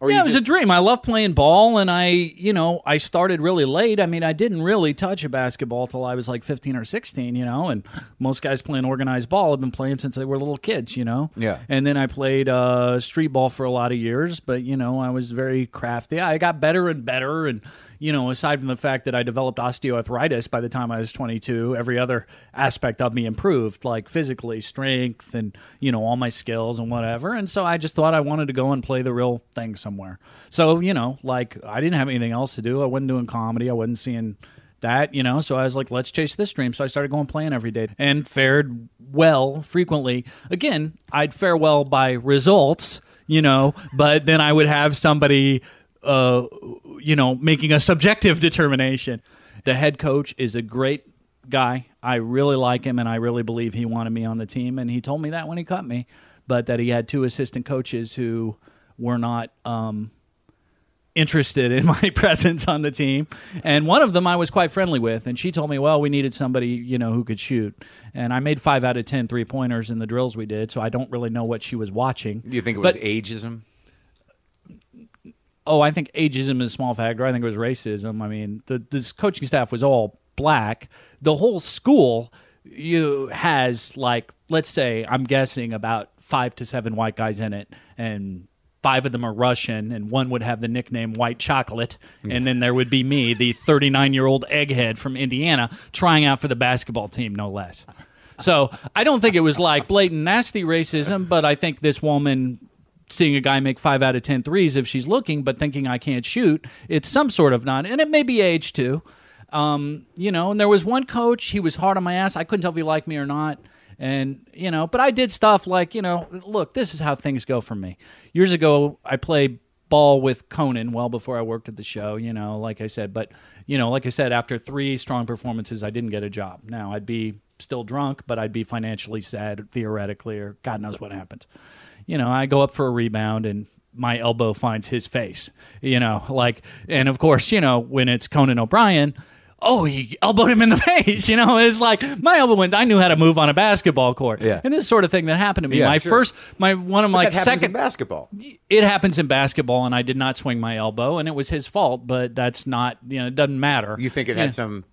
Or yeah, it was just- a dream. I love playing ball, and I, you know, I started really late. I mean, I didn't really touch a basketball till I was like 15 or 16, you know, and most guys playing organized ball have been playing since they were little kids, you know. Yeah. And then I played uh, street ball for a lot of years, but, you know, I was very crafty. I got better and better, and, you know, aside from the fact that I developed osteoarthritis by the time I was 22, every other aspect of me improved, like physically, strength, and, you know, all my skills and whatever. And so I just thought I wanted to go and play the real thing somewhere. So, you know, like I didn't have anything else to do. I wasn't doing comedy. I wasn't seeing that, you know. So I was like, let's chase this dream. So I started going playing every day and fared well frequently. Again, I'd fare well by results, you know, but then I would have somebody, uh, you know, making a subjective determination. The head coach is a great guy. I really like him, and I really believe he wanted me on the team. And he told me that when he cut me, but that he had two assistant coaches who were not um, interested in my presence on the team. And one of them I was quite friendly with, and she told me, "Well, we needed somebody you know who could shoot." And I made five out of ten three pointers in the drills we did, so I don't really know what she was watching. Do you think it was But- ageism? Oh, I think ageism is a small factor. I think it was racism. I mean, the this coaching staff was all black. The whole school you has like let's say I'm guessing about five to seven white guys in it, and five of them are Russian, and one would have the nickname White Chocolate, and then there would be me, the 39 year old egghead from Indiana, trying out for the basketball team, no less. So I don't think it was like blatant nasty racism, but I think this woman seeing a guy make five out of ten threes if she's looking, but thinking I can't shoot, it's some sort of not, and it may be age too. Um, you know, and there was one coach, he was hard on my ass. I couldn't tell if he liked me or not. And, you know, but I did stuff like, you know, look, this is how things go for me. Years ago, I played ball with Conan well before I worked at the show, you know, like I said. But, you know, like I said, after three strong performances, I didn't get a job. Now, I'd be still drunk, but I'd be financially sad, theoretically, or God knows what happened. You know, I go up for a rebound and my elbow finds his face, you know, like, and of course, you know, when it's Conan O'Brien, oh, he elbowed him in the face. You know, it's like my elbow went. I knew how to move on a basketball court. Yeah. And this sort of thing that happened to me. Yeah, my sure. first, my one of my in second. basketball. It happens in basketball, and I did not swing my elbow, and it was his fault. But that's not, you know, it doesn't matter. You think it Yeah. had some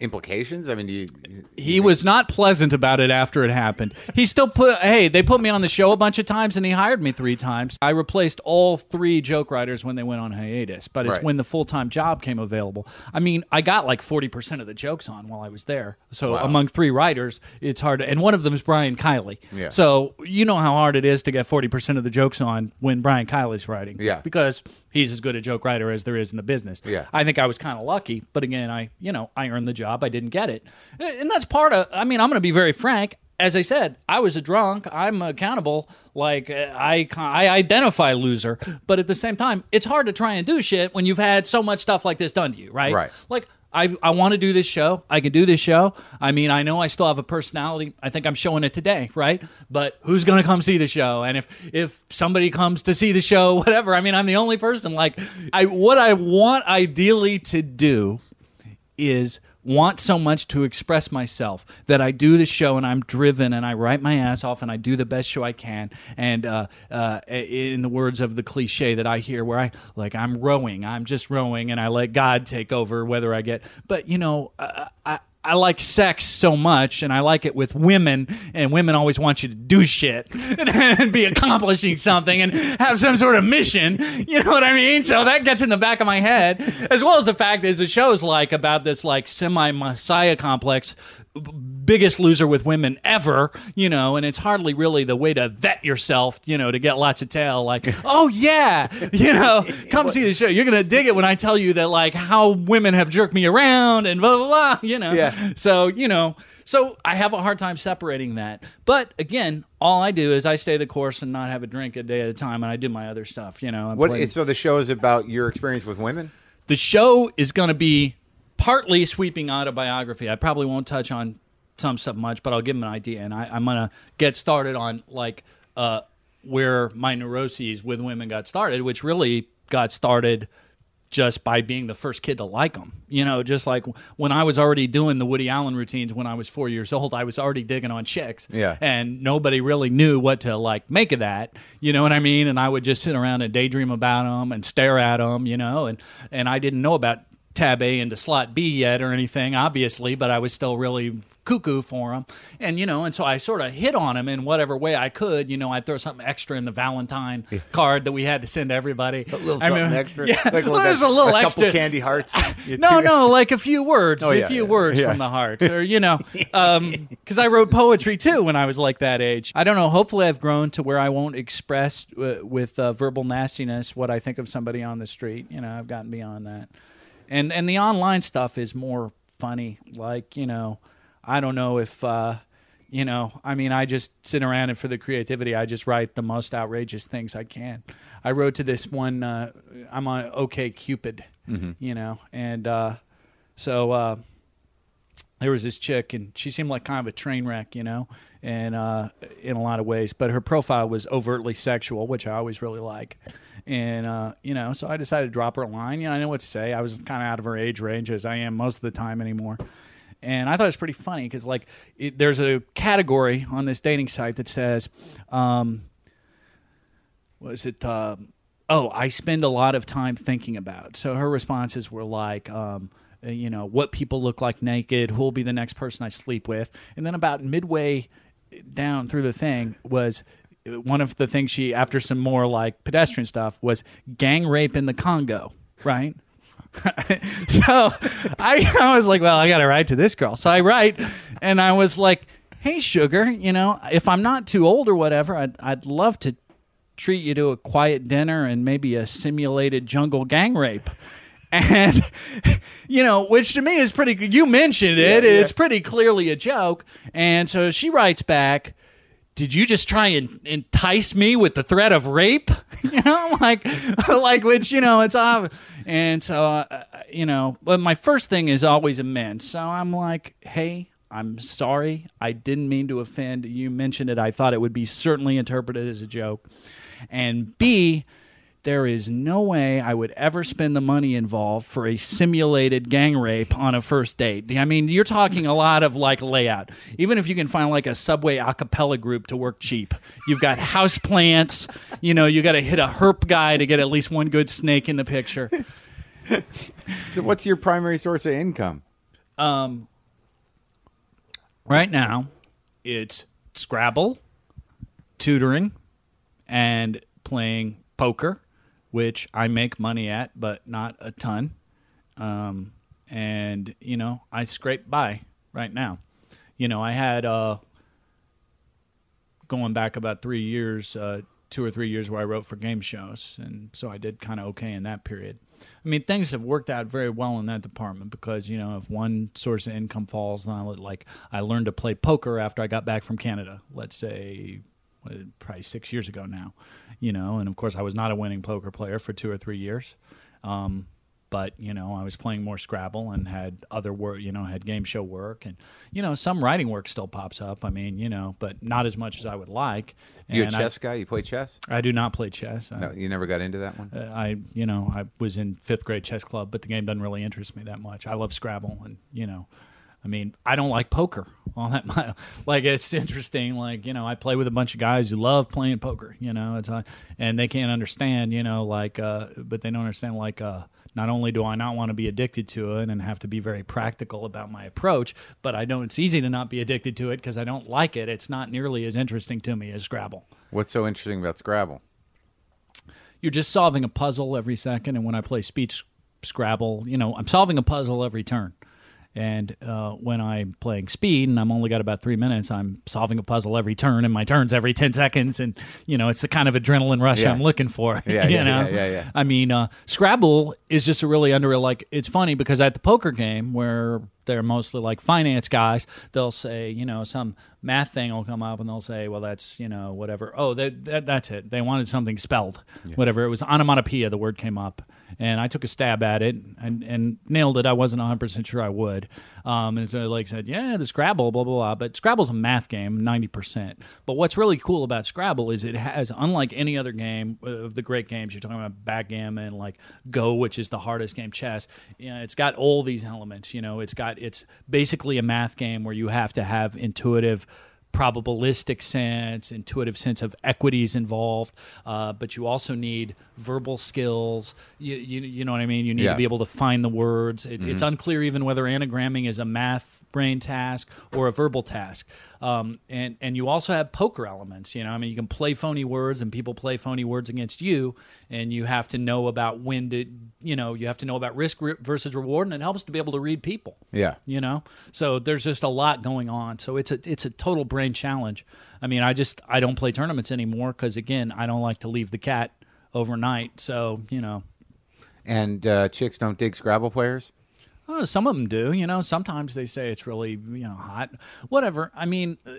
implications? I mean, do you? He was not pleasant about it after it happened. He still put, hey, they put me on the show a bunch of times and he hired me three times. I replaced all three joke writers when they went on hiatus, but it's Right. when the full time job came available. I mean, I got like 40% of the jokes on while I was there. So Wow. among three writers, it's hard to, and one of them is Brian Kiley. Yeah. So you know how hard it is to get 40% of the jokes on when Brian Kiley's writing. Yeah. Because he's as good a joke writer as there is in the business. Yeah. I think I was kind of lucky, but again, I you know I earned the job. I didn't get it, and that's part of. I mean, I'm going to be very frank. As I said, I was a drunk. I'm accountable. Like uh, I, I identify loser, but at the same time, it's hard to try and do shit when you've had so much stuff like this done to you, right? Right. Like I, I want to do this show. I can do this show. I mean, I know I still have a personality. I think I'm showing it today, right? But who's going to come see the show? And if if somebody comes to see the show, whatever. I mean, I'm the only person. Like, I what I want ideally to do is want so much to express myself that I do the show and I'm driven and I write my ass off and I do the best show I can. And uh, uh, in the words of the cliche that I hear, where I like I'm rowing, I'm just rowing, and I let God take over whether I get. But you know, uh, I. I like sex so much, and I like it with women, and women always want you to do shit and be accomplishing something and have some sort of mission. You know what I mean? So that gets in the back of my head, as well as the fact is the show's like about this like semi messiah complex, biggest loser with women ever. You know, and it's hardly really the way to vet yourself. You know, to get lots of tail. Like, oh yeah, you know, come see the show. You're gonna dig it when I tell you that like how women have jerked me around and blah blah blah. You know, Yeah. so, you know, so I have a hard time separating that. But again, all I do is I stay the course and not have a drink a day at a time, and I do my other stuff. You know, I What? play- So the show is about your experience with women. the show is going to be partly sweeping autobiography. I probably won't touch on some stuff much, but I'll give them an idea, and I, I'm going to get started on like uh, where my neuroses with women got started, which really got started just by being the first kid to like them. You know, just like when I was already doing the Woody Allen routines when I was four years old, I was already digging on chicks. Yeah. And nobody really knew what to like make of that. You know what I mean? And I would just sit around and daydream about them and stare at them, you know, and, and I didn't know about tab A into slot B yet or anything, obviously, but I was still really cuckoo for him. And, you know, and so I sort of hit on him in whatever way I could. You know, I'd throw something extra in the Valentine card that we had to send to everybody. A little I something extra. Yeah, Like, well, there's a little a extra. couple candy hearts. No, no, like a few words, Oh, a few yeah, words yeah. from the heart, or you know, because I wrote poetry too when I was like that age. I don't know. Hopefully, I've grown to where I won't express uh, with uh, verbal nastiness what I think of somebody on the street. You know, I've gotten beyond that, and and the online stuff is more funny. Like you know, I don't know if. Uh, you know, I mean, I just sit around and for the creativity, I just write the most outrageous things I can. I wrote to this one. Uh, I'm on OK Cupid, you know, and uh, so uh, there was this chick, and she seemed like kind of a train wreck, you know, and uh, in a lot of ways. But her profile was overtly sexual, which I always really like. And uh, you know, so I decided to drop her a line. You know, I know what to say. I was kind of out of her age range, as I am most of the time anymore. And I thought it was pretty funny because, like, it, there's a category on this dating site that says, um, was it? Uh, oh, I spend a lot of time thinking about. So her responses were like, um, you know, what people look like naked, who will be the next person I sleep with, and then about midway down through the thing was one of the things she, after some more like pedestrian stuff, was gang rape in the Congo, right? so I, I was like, well, I got to write to this girl. So I write, and I was like, hey, sugar, you know, if I'm not too old or whatever, I'd, I'd love to treat you to a quiet dinner and maybe a simulated jungle gang rape. And, you know, which to me is pretty good. You mentioned it. Yeah, yeah. It's pretty clearly a joke. And so she writes back, did you just try and entice me with the threat of rape? you know, like, like which you know, it's ob- and so uh, you know. But my first thing is always amends. So I'm like, hey, I'm sorry, I didn't mean to offend. You mentioned it. I thought it would be certainly interpreted as a joke. And B, there is no way I would ever spend the money involved for a simulated gang rape on a first date. I mean, you're talking a lot of like layout. Even if you can find like a subway a cappella group to work cheap, you've got house plants. You know, you got to hit a herp guy to get at least one good snake in the picture. So, what's your primary source of income? Um, right now, it's Scrabble, tutoring, and playing poker, which I make money at, but not a ton. Um, and you know, I scrape by right now. You know, I had uh, going back about three years, uh, two or three years where I wrote for game shows, and so I did kind of okay in that period. I mean, things have worked out very well in that department because you know, if one source of income falls, then I like I learned to play poker after I got back from Canada. Let's say probably six years ago now, you know, and of course I was not a winning poker player for two or three years. Um, but you know, I was playing more Scrabble and had other work, you know, had game show work, and you know, some writing work still pops up. I mean, you know, but not as much as I would like. You a And I- chess guy? You play chess? I, do not play chess. I, No, you never got into that one. uh, I, you know, I was in fifth grade chess club, but the game doesn't really interest me that much. I love Scrabble, and you know, I mean, I don't like poker all that. Like, it's interesting. Like, you know, I play with a bunch of guys who love playing poker. You know, it's uh, and they can't understand. You know, like, uh, but they don't understand. Like, uh, not only do I not want to be addicted to it and have to be very practical about my approach, but I don't. It's easy to not be addicted to it because I don't like it. It's not nearly as interesting to me as Scrabble. What's so interesting about Scrabble? you're just solving a puzzle every second. And when I play speed Scrabble, you know, I'm solving a puzzle every turn. And uh, when I'm playing speed and I'm only got about three minutes, I'm solving a puzzle every turn, and my turns every ten seconds, and you know it's the kind of adrenaline rush Yeah. I'm looking for. Yeah, you yeah, know? yeah, yeah, yeah. I mean, uh, Scrabble is just a really under like it's funny because at the poker game where they're mostly like finance guys, they'll say you know some math thing will come up and they'll say, well that's you know whatever. Oh, that, that that's it. They wanted something spelled, whatever. It was onomatopoeia. The word came up, and I took a stab at it and, and nailed it. I wasn't 100 percent sure I would. Um, and so like I said, yeah, the Scrabble, blah blah blah. But Scrabble's a math game, 90 percent. But what's really cool about Scrabble is it has, unlike any other game of the great games, you're talking about backgammon, like Go, which is the hardest game, chess. You know, it's got all these elements. You know, it's got it's basically a math game where you have to have intuitive probabilistic sense, intuitive sense of equities involved, uh, but you also need verbal skills. You, you, you know what I mean? You need Yeah. to be able to find the words. It, It's unclear even whether anagramming is a math brain task or a verbal task. Um, and and you also have poker elements. You know, I mean, you can play phony words, and people play phony words against you, and you have to know about when to, you know, you have to know about risk versus reward, and it helps to be able to read people Yeah. you know so there's just a lot going on so it's a it's a total brain challenge i mean i just i don't play tournaments anymore because again i don't like to leave the cat overnight so you know And uh, chicks don't dig Scrabble players. Oh, some of them do you know sometimes they say it's really you know hot whatever i mean uh,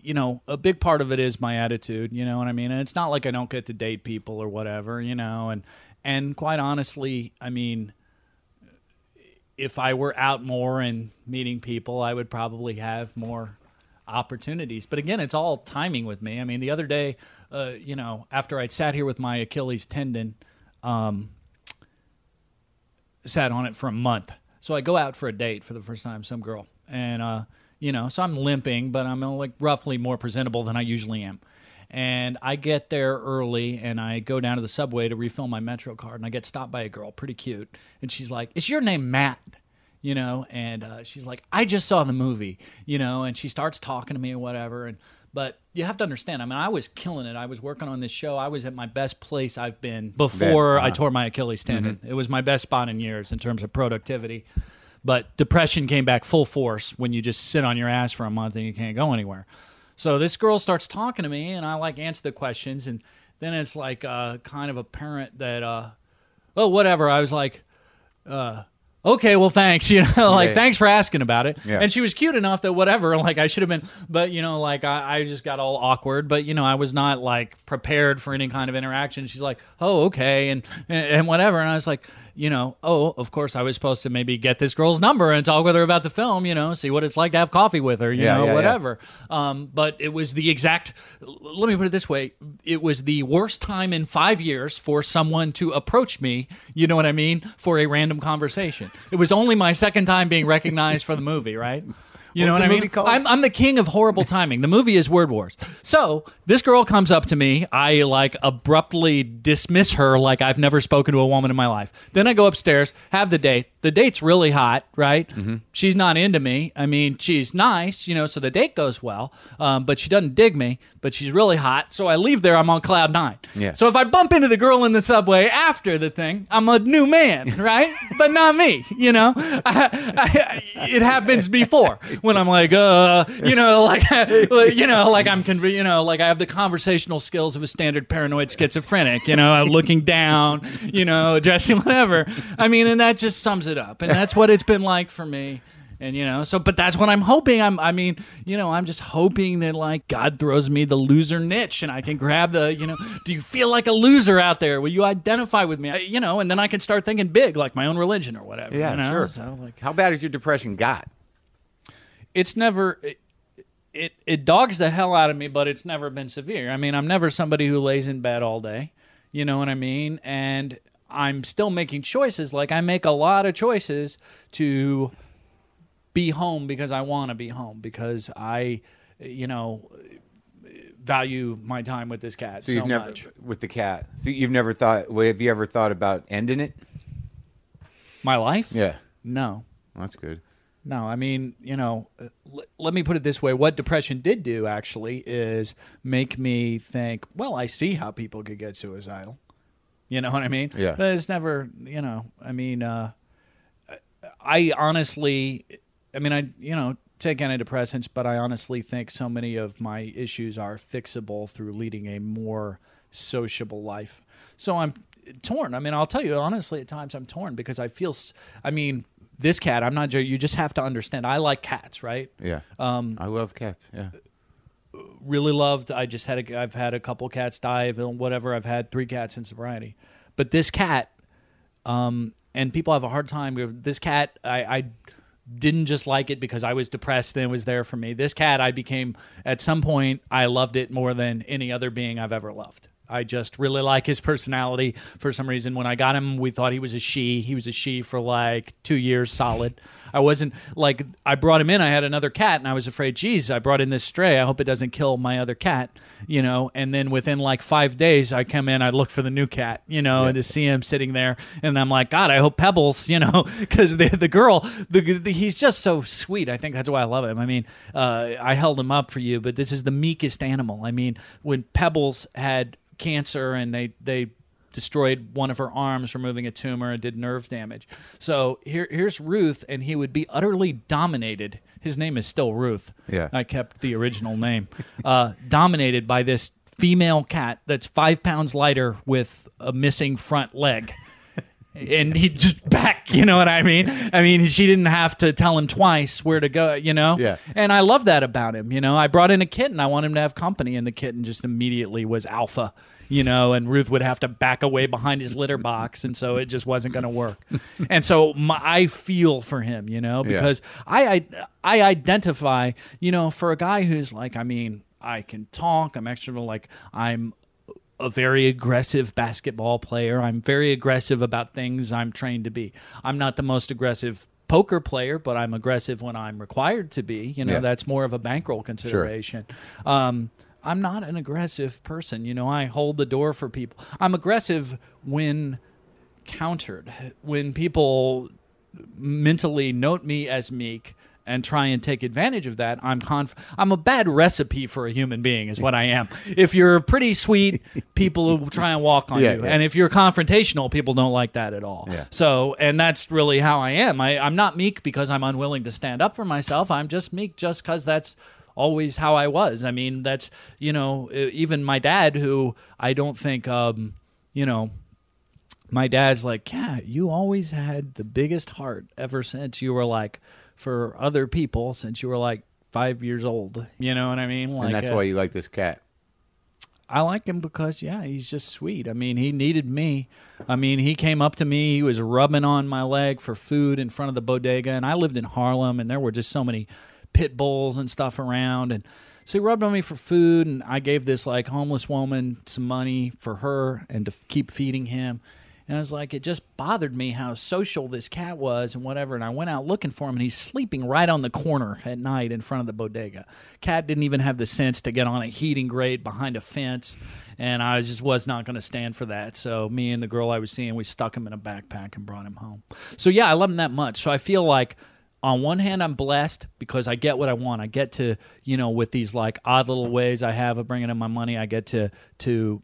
you know a big part of it is my attitude you know what i mean and it's not like i don't get to date people or whatever you know and and quite honestly i mean if I were out more and meeting people, I would probably have more opportunities. But again, it's all timing with me. I mean, the other day, uh, you know, after I'd sat here with my Achilles tendon, um, sat on it for a month. So I go out for a date for the first time, some girl, and uh, you know, so I'm limping, but I'm uh, like roughly more presentable than I usually am. And I get there early, and I go down to the subway to refill my Metro card, and I get stopped by a girl, pretty cute, and she's like, "Is your name Matt?" You know, and uh, she's like, "I just saw the movie," you know, and she starts talking to me or whatever, and but you have to understand. I mean, I was killing it. I was working on this show. I was at my best place I've been before I tore my Achilles tendon. It was my best spot in years in terms of productivity. But depression came back full force when you just sit on your ass for a month and you can't go anywhere. So this girl starts talking to me, and I like answer the questions, and then it's like uh, kind of apparent that, uh, oh, whatever. I was like, uh, okay, well, thanks. You know, like Yeah. thanks for asking about it. Yeah. And she was cute enough that whatever, like I should have been, but you know, like I, I just got all awkward. But you know, I was not like prepared for any kind of interaction. She's like, oh, okay, and and whatever, and I was like. You know, oh, of course, I was supposed to maybe get this girl's number and talk with her about the film. You know, see what it's like to have coffee with her. You Yeah, know, yeah, yeah. whatever. Um, but it was the exact. Let me put it this way: it was the worst time in five years for someone to approach me. You know what I mean? For a random conversation. It was only my second time being recognized for the movie, right? You know what I mean? I'm, I'm the king of horrible timing. The movie is Word Wars. So this girl comes up to me. I like abruptly dismiss her like I've never spoken to a woman in my life. Then I go upstairs, have the date. The date's really hot, right? Mm-hmm. She's not into me. I mean, she's nice, you know, so the date goes well. Um, but she doesn't dig me. But she's really hot. So I leave there. I'm on cloud nine. Yeah. So if I bump into the girl in the subway after the thing, I'm a new man, right? but not me. You know, I, I, it happens before when I'm like, uh, you know, like, you know, like I'm, conv- you know, like I have the conversational skills of a standard paranoid schizophrenic. You know, I'm looking down, you know, addressing whatever. I mean, and that just sums it up, and that's what it's been like for me. And you know, so but that's what I'm hoping. I'm I mean, you know, I'm just hoping that like God throws me the loser niche and I can grab the, you know, do you feel like a loser out there? Will you identify with me? I, you know, and then I can start thinking big, like my own religion or whatever. Yeah, you know? sure. So like How bad has your depression got? It's never it, it it dogs the hell out of me, but it's never been severe. I mean, I'm never somebody who lays in bed all day. You know what I mean? And I'm still making choices. Like I make a lot of choices to be home because I want to be home because I, you know, value my time with this cat so, So never much. with the cat. So you've never thought. Have you ever thought about ending it? My life? Yeah, No. that's good. No, I mean, you know, uh, l- let me put it this way. What depression did do actually is make me think, well, I see how people could get suicidal. You know what I mean? Yeah. But it's never, you know, I mean, uh, I honestly, I mean, I, you know, take antidepressants, but I honestly think so many of my issues are fixable through leading a more sociable life. So I'm torn. I mean, I'll tell you honestly, at times I'm torn because I feel, s- I mean, this cat, I'm not, jo- you just have to understand. I like cats, right? Yeah. Um, I love cats. Yeah. really loved. I just had a, I've had a couple cats die of ill- whatever. I've had three cats in sobriety, but this cat Um, and people have a hard time. This cat, I, I didn't just like it because I was depressed and it was there for me. This cat, I became at some point, I loved it more than any other being I've ever loved. I just really like his personality for some reason. When I got him, we thought he was a she. He was a she for like two years solid. I wasn't like I brought him in. I had another cat, and I was afraid, geez, I brought in this stray. I hope it doesn't kill my other cat, you know. And then within like five days, I come in, I look for the new cat, you know, and to see him sitting there, and I'm like, God, I hope Pebbles, you know, because the the girl, the, the, he's just so sweet. I think that's why I love him. I mean, uh, I held him up for you, but this is the meekest animal. I mean, when Pebbles had cancer and they they destroyed one of her arms, removing a tumor, and did nerve damage. So here, here's Ruth, and he would be utterly dominated. His name is still Ruth. Yeah. I kept the original name. Uh, dominated by this female cat that's five pounds lighter with a missing front leg. and he just back, you know what I mean? I mean, she didn't have to tell him twice where to go, you know? Yeah. And I love that about him, you know? I brought in a kitten. I want him to have company, and the kitten just immediately was alpha you know, and Ruth would have to back away behind his litter box, and so it just wasn't going to work. and so my, I feel for him, you know, because I, I I identify, you know, for a guy who's like, I mean, I can talk, I'm extra, like I'm a very aggressive basketball player. I'm very aggressive about things I'm trained to be. I'm not the most aggressive poker player, but I'm aggressive when I'm required to be. You know, Yeah. that's more of a bankroll consideration. Um, I'm not an aggressive person. You know, I hold the door for people. I'm aggressive when countered, when people mentally note me as meek and try and take advantage of that i'm conf- i'm a bad recipe for a human being is what i am if you're pretty sweet people will try and walk on Yeah, you yeah. and if you're confrontational people don't like that at all Yeah. so and that's really how i am I, i'm not meek because i'm unwilling to stand up for myself i'm just meek just because that's always how i was i mean that's you know even my dad who i don't think um you know my dad's like, yeah, you always had the biggest heart ever since you were like for other people since you were like five years old. You know what I mean? Like, and that's uh, why you like this cat. I like him because yeah, he's just sweet. I mean, he needed me. I mean, he came up to me. He was rubbing on my leg for food in front of the bodega, and I lived in Harlem, and there were just so many pit bulls and stuff around, and so he rubbed on me for food, and I gave this like homeless woman some money for her and to keep feeding him. And I was like, it just bothered me how social this cat was and whatever. And I went out looking for him, and he's sleeping right on the corner at night in front of the bodega. Cat didn't even have the sense to get on a heating grate behind a fence, and I just was not going to stand for that. So me and the girl I was seeing, we stuck him in a backpack and brought him home. So yeah, I love him that much. So I feel like on one hand i'm blessed because i get what i want. I get to you know with these like odd little ways i have of bringing in my money i get to to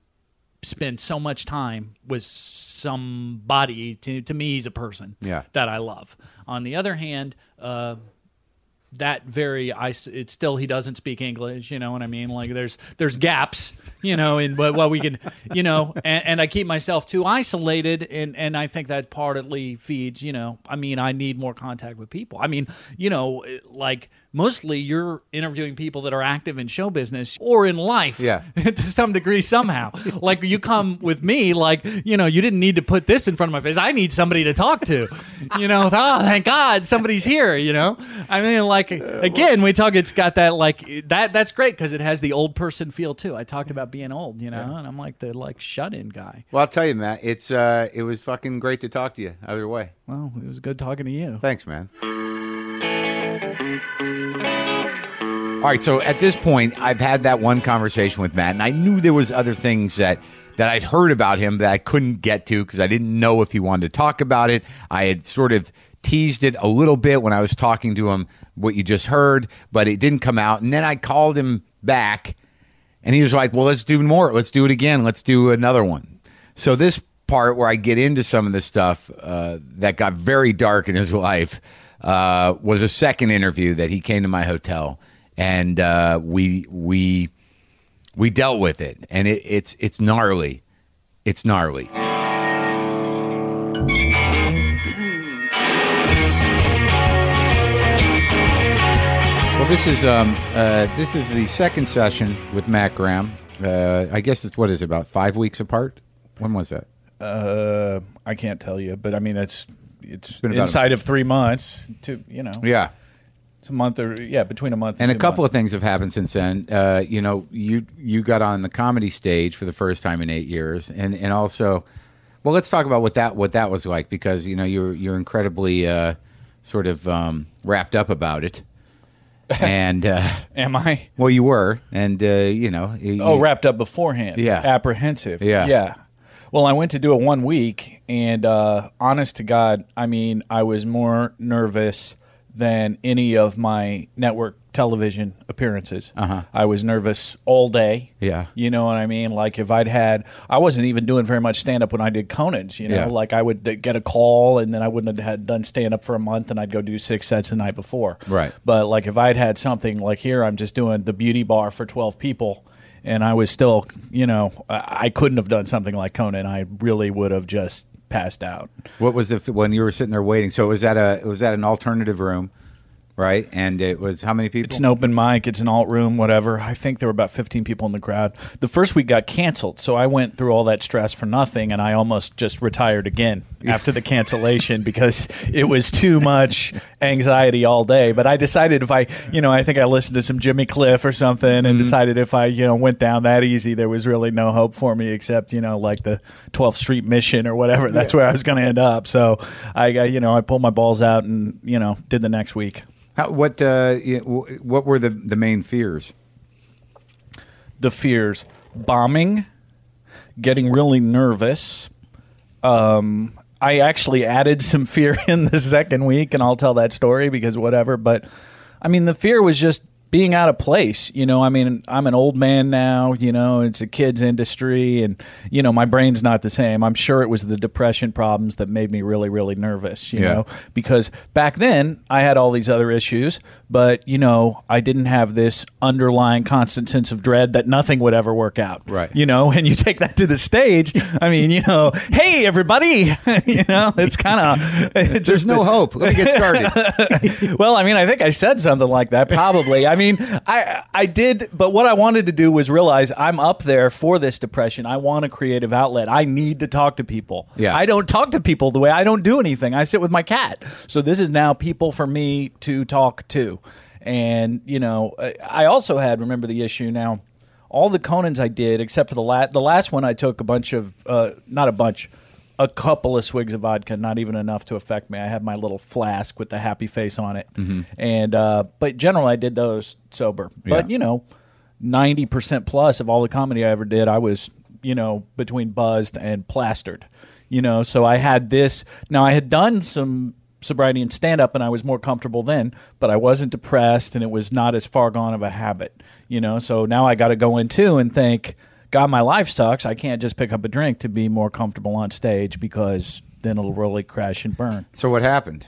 spend so much time with somebody. To, to me he's a person Yeah. that i love. On the other hand uh, that very I it's still he doesn't speak English, you know what I mean? Like there's there's gaps, you know, in what, what we can, you know, and, and I keep myself too isolated, and and I think that partly feeds, you know, I mean I need more contact with people. I mean, you know, like mostly you're interviewing people that are active in show business or in life, Yeah. to some degree somehow. like you come with me, like you know, you didn't need to put this in front of my face. I need somebody to talk to, you know. Oh, thank God somebody's here, you know. I mean, like again, we talk. It's got that like that. That's great because it has the old person feel too. I talked about being old, you know, and I'm like the like shut in guy. Well, I'll tell you, Matt. It's uh, it was fucking great to talk to you. Either way, Well, it was good talking to you. thanks, man. All right, so at this point, I've had that one conversation with Matt, and I knew there was other things that that I'd heard about him that I couldn't get to because I didn't know if he wanted to talk about it. I had sort of teased it a little bit when I was talking to him, what you just heard, but it didn't come out. And then I called him back, and he was like, "Well, let's do more. Let's do it again. Let's do another one." So this part where I get into some of the stuff uh, that got very dark in his life uh, was a second interview that he came to my hotel, and uh, we we we dealt with it, and it, it's it's gnarly. It's gnarly. Well, this is um uh, this is the second session with Matt Graham. Uh, I guess it's what is it, about five weeks apart. When was that? Uh, I can't tell you, but I mean it's it's been about a- inside of three months. To you know, Yeah. It's a month or yeah, between a month And a two couple months. of things have happened since then. Uh, you know, you you got on the comedy stage for the first time in eight years, and and also, well, let's talk about what that what that was like because you know you're you're incredibly uh, sort of um, wrapped up about it, and uh, Am I? well, you were, and uh, you know, you- Oh, wrapped up beforehand. Yeah. Apprehensive. Yeah. Yeah. Well, I went to do it one week, and uh, honest to God, I mean, I was more nervous than any of my network television appearances. Uh-huh. I was nervous all day. Yeah. You know what I mean? Like if I'd had, I wasn't even doing very much stand up when I did Conan's. You know, Yeah. like I would get a call, and then I wouldn't have had done stand up for a month, and I'd go do six sets the night before. Right. But like if I'd had something like here, I'm just doing the beauty bar for 12 people, and I was still, you know, I couldn't have done something like Conan. I really would have just passed out. what was it when you were sitting there waiting? So it was at a was at an alternative room, right? And it was how many people? It's an open mic. It's an alt room, whatever. I think there were about 15 people in the crowd. The first week got canceled, so I went through all that stress for nothing, and I almost just retired again after the cancellation because it was too much anxiety all day. But I decided if I, you know, I think I listened to some Jimmy Cliff or something, and mm-hmm. decided if I, you know, went down that easy, there was really no hope for me except, you know, like the 12th Street Mission or whatever. That's where I was going to end up. So I, got, you know, I pulled my balls out and you know did the next week. How, what uh, what were the the main fears? the fears bombing getting really nervous um, i actually added some fear in the second week and i'll tell that story because whatever but i mean the fear was just being out of place you know i mean i'm an old man now you know it's a kids industry and you know my brain's not the same i'm sure it was the depression problems that made me really really nervous you Yeah. know because back then I had all these other issues, but you know, I didn't have this underlying constant sense of dread that nothing would ever work out. Right. You know, and you take that to the stage. I mean, you know, hey everybody, you know, it's kind of There's no hope. Let me get started. well, I mean, I think I said something like that. Probably. I mean, I I did, but what I wanted to do was realize I'm up there for this depression. I want a creative outlet. I need to talk to people. Yeah. I don't talk to people the way I don't do anything. I sit with my cat. So this is now people for me to talk to. And you know, I- also had remember the issue now. All the Conans I did, except for the last the last one, I took a bunch of uh, not a bunch, a couple of swigs of vodka, not even enough to affect me. I had my little flask with the happy face on it, and uh, but generally I did those sober. But Yeah. you know, ninety percent plus of all the comedy I ever did, I was you know between buzzed and plastered. You know, so I had this. Now I had done some sobriety and stand up, and I was more comfortable then, but I wasn't depressed, and it was not as far gone of a habit. You know, so now I got to go in too and think. God, my life sucks. I can't just pick up a drink to be more comfortable on stage because then it'll really crash and burn. so what happened?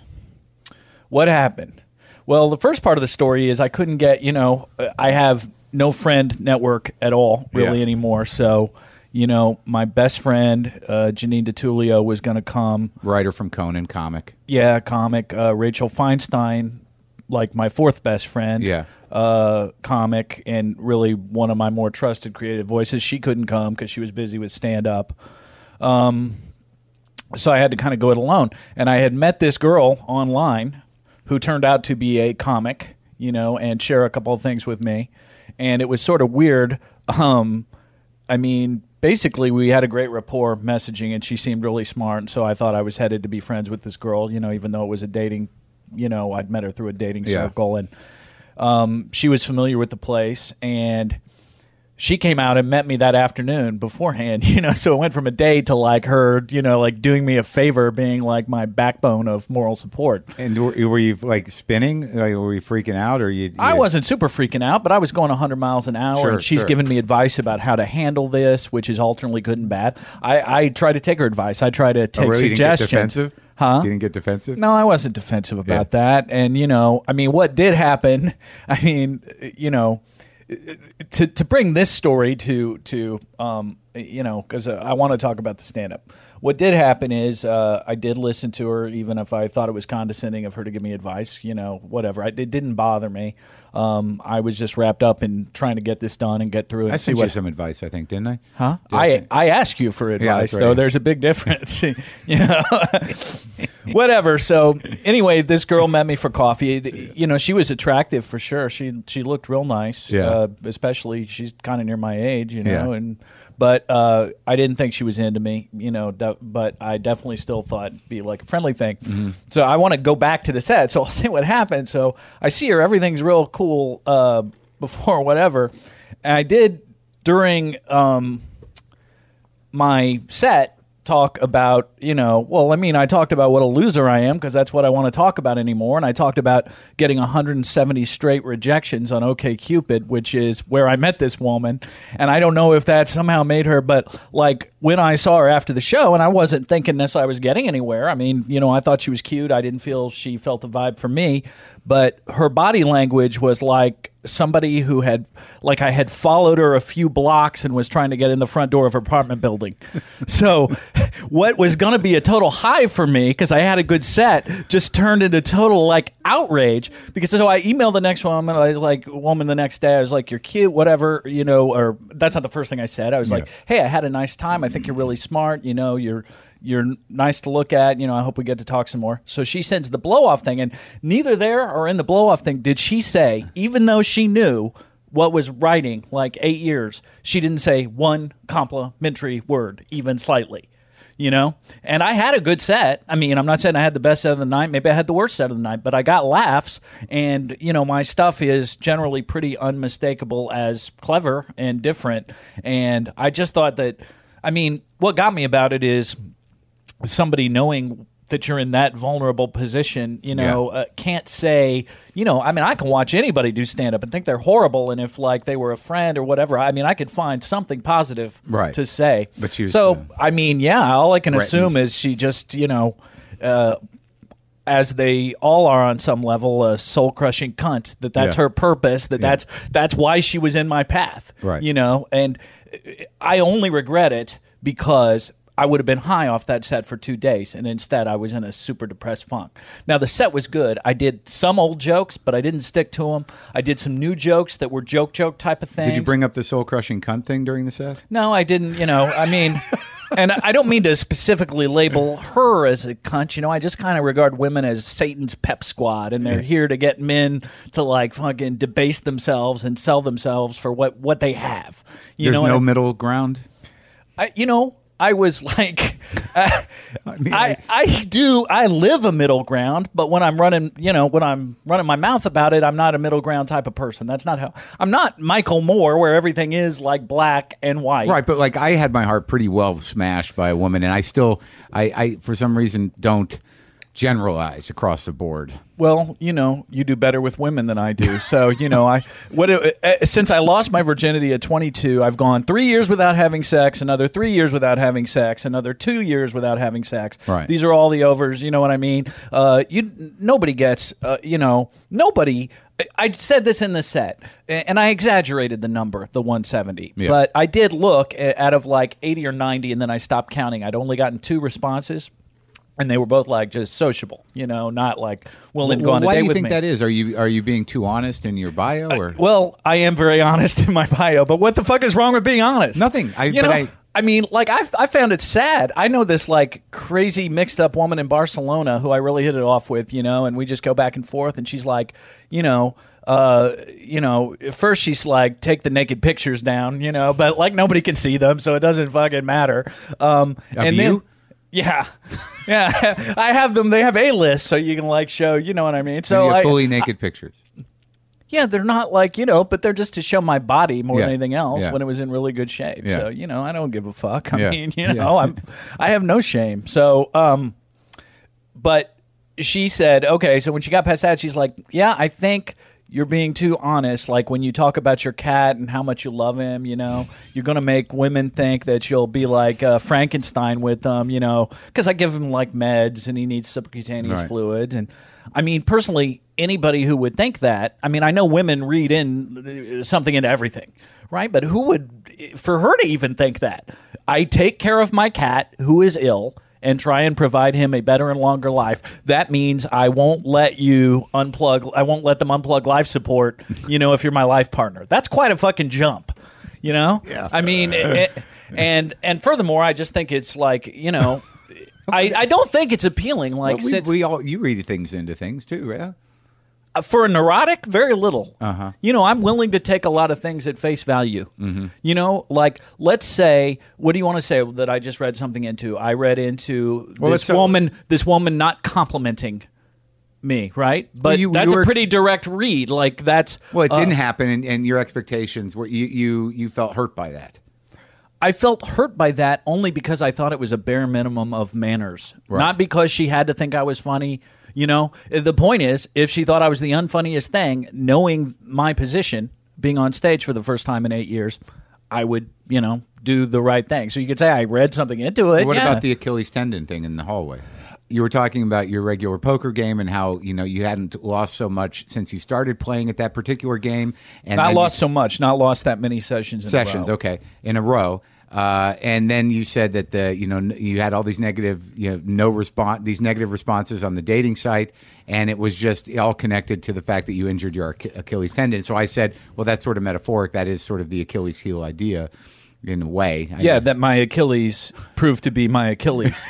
What happened? Well, the first part of the story is I couldn't get, you know, I have no friend network at all really Yeah. anymore. So, you know, my best friend, uh, Janine DiTullio, was going to come. Writer from Conan, comic. Yeah, comic. Uh, Rachel Feinstein, like my fourth best friend. Yeah. Uh, comic and really one of my more trusted creative voices. She couldn't come because she was busy with stand up. Um, so I had to kind of go it alone. And I had met this girl online who turned out to be a comic, you know, and share a couple of things with me. And it was sort of weird. Um, I mean, basically, we had a great rapport messaging, and she seemed really smart. And so I thought I was headed to be friends with this girl, you know, even though it was a dating, you know, I'd met her through a dating Yeah. circle. And um, she was familiar with the place. And she came out and met me that afternoon beforehand, you know. So it went from a day to like her, you know, like doing me a favor, being like my backbone of moral support. And were, were you like spinning? Like, were you freaking out, or you? I wasn't super freaking out, but I was going 100 miles an hour, Sure, and she's sure. giving me advice about how to handle this, which is alternately good and bad. I, I try to take her advice. I try to Oh, take really? You didn't get suggestions. defensive? Huh? You didn't get defensive? No, I wasn't defensive about Yeah. that. And, you know, I mean, what did happen, I mean, you know, to to bring this story to to um you know because uh, I want to talk about the stand up. What did happen is uh, I did listen to her, even if I thought it was condescending of her to give me advice. You know, whatever. I, it didn't bother me. Um, I was just wrapped up in trying to get this done and get through it. I sent you what. some advice, I think, didn't I? Huh? Did I I ask you for advice that's right. though. There's a big difference, you know. Whatever. So anyway, this girl met me for coffee. You know, she was attractive for sure. She she looked real nice. Yeah. Uh, especially she's kind of near my age, you know. Yeah. And but uh, I didn't think she was into me, you know. De- but I definitely still thought it'd be like a friendly thing. Mm-hmm. So I want to go back to the set. So I'll say what happened. So I see her. Everything's real cool. Uh, before whatever, and I did during. Um, my set talk about, you know, well, I mean, I talked about what a loser I am because that's what I want to talk about anymore. And I talked about getting 170 straight rejections on OKCupid, which is where I met this woman. And I don't know if that somehow made her, but like when I saw her after the show, and I wasn't thinking necessarily I was getting anywhere. I mean, you know, I thought she was cute. I didn't feel she felt the vibe for me, but her body language was like somebody who had like I had followed her a few blocks and was trying to get in the front door of her apartment building. so what was going to be a total high for me because I had a good set just turned into total like outrage because so I emailed the next woman I was like woman the next day I was like you're cute whatever you know or that's not the first thing I said I was like hey I had a nice time I think you're really smart you know you're you're nice to look at. You know, I hope we get to talk some more. So she sends the blow off thing, and neither there or in the blow off thing did she say, even though she knew what was writing like eight years, she didn't say one complimentary word, even slightly. You know, and I had a good set. I mean, I'm not saying I had the best set of the night. Maybe I had the worst set of the night, but I got laughs. And you know, my stuff is generally pretty unmistakable as clever and different. And I just thought that. I mean, what got me about it is somebody knowing that you're in that vulnerable position, you know, Yeah. uh, can't say, you know, I mean, I can watch anybody do stand up and think they're horrible, and if like they were a friend or whatever, I mean, I could find something positive Right. to say. But you, so, uh, I mean, yeah, all I can threatened. assume is she just, you know, uh, as they all are on some level, a soul crushing cunt. That that's Yeah. her purpose. That Yeah. that's that's why she was in my path. Right. You know, and I only regret it because I would have been high off that set for two days, and instead I was in a super depressed funk. Now the set was good. I did some old jokes, but I didn't stick to them. I did some new jokes that were joke joke type of things. Did you bring up the soul crushing cunt thing during the set? No, I didn't. You know, I mean, and I don't mean to specifically label her as a cunt. You know, I just kind of regard women as Satan's pep squad, and they're here to get men to like fucking debase themselves and sell themselves for what what they have. You There's know, no and middle ground. I, you know, I was like, uh, I mean, I, I do I live a middle ground, but when I'm running, you know, when I'm running my mouth about it, I'm not a middle ground type of person. That's not how I'm not Michael Moore, where everything is like black and white. Right, but like I had my heart pretty well smashed by a woman, and I still, I, I for some reason don't generalize across the board. Well, you know, you do better with women than I do. So, you know, I what uh, since I lost my virginity at 22, I've gone 3 years without having sex, another 3 years without having sex, another 2 years without having sex. Right. These are all the overs, you know what I mean? Uh you nobody gets uh, you know, nobody I said this in the set, and I exaggerated the number, the 170. Yeah. But I did look uh, out of like 80 or 90, and then I stopped counting. I'd only gotten two responses and they were both like just sociable, you know, not like willing to go Well, on a date. why date do you think me. that is? Are you are you being too honest in your bio or Well, I am very honest in my bio, but what the fuck is wrong with being honest? Nothing. I- you but know, I- I mean, like I, I found it sad. I know this like crazy mixed up woman in Barcelona who I really hit it off with, you know, and we just go back and forth, and she's like, you know. Uh, you know, at first she's like, take the naked pictures down, you know, but like nobody can see them, so it doesn't fucking matter. Um, and then, you? Yeah, yeah, I have them. They have a list, so you can like show, you know what I mean. So you have I, fully naked pictures? yeah, they're not like you know, but they're just to show my body more Yeah. than anything else Yeah. when it was in really good shape. Yeah. So you know, I don't give a fuck. I mean, you know, I'm I have no shame. So, um, but she said, okay. So when she got past that, she's like, yeah, I think you're being too honest. Like when you talk about your cat and how much you love him, you know, you're going to make women think that you'll be like uh, Frankenstein with them, you know, because I give him like meds and he needs subcutaneous Right. fluids. And I mean, personally, anybody who would think that, I mean, I know women read in uh, something into everything, right? But who would, for her to even think that? I take care of my cat who is ill and try and provide him a better and longer life. That means I won't let you unplug. I won't let them unplug life support. You know, if you're my life partner, that's quite a fucking jump. You know. Yeah. I mean, it, and and furthermore, I just think it's like you know. I, I don't think it's appealing. Like Well, we, since we all you read things into things too, yeah. Uh, for a neurotic, very little. Uh-huh. You know, I'm willing to take a lot of things at face value. Mm-hmm. You know, like let's say, what do you want to say that I just read something into? I read into Well, this uh, woman, this woman not complimenting me, right? But you- that's you were- a pretty direct read. Like that's Well, it uh, didn't happen, and, and your expectations were you you you felt hurt by that. I felt hurt by that only because I thought it was a bare minimum of manners, not because she had to think I was funny. You know, the point is, if she thought I was the unfunniest thing, knowing my position, being on stage for the first time in eight years, I would, you know, do the right thing. So you could say I read something into it. What yeah. about the Achilles tendon thing in the hallway? You were talking about your regular poker game and how you know you hadn't lost so much since you started playing at that particular game. And not then lost so much, not lost that many sessions. In a sessions, row. okay, in a row. Uh, and then you said that the you know you had all these negative you know no response these negative responses on the dating site, and it was just all connected to the fact that you injured your Achilles tendon. So I said, well, that's sort of metaphoric. That is sort of the Achilles heel idea, in a way. I Yeah, know. that my Achilles proved to be my Achilles.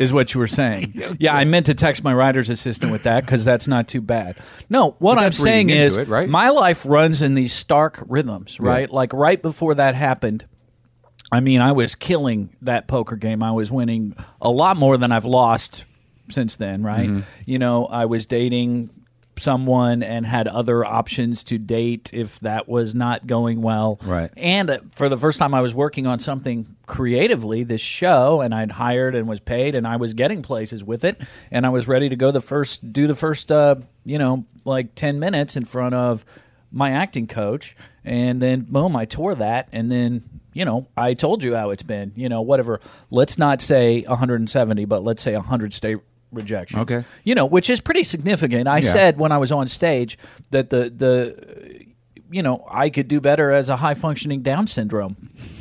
Is what you were saying? Yeah, I meant to text my writer's assistant with that because that's not too bad. No, what I'm saying is it, right? my life runs in these stark rhythms, right? Like right before that happened, I mean, I was killing that poker game. I was winning a lot more than I've lost since then, right? Mm-hmm. You know, I was dating someone and had other options to date if that was not going well. Right. And uh, for the first time, I was working on something creatively, this show, and I'd hired and was paid, and I was getting places with it, and I was ready to go the first, do the first, uh, you know, like ten minutes in front of my acting coach, and then boom, I tore that, and then. You know, I told you how it's been. You know, whatever. Let's not say 170, but let's say 100 state rejections. Okay. You know, which is pretty significant. I Yeah. said when I was on stage that the the you know, I could do better as a high functioning Down syndrome.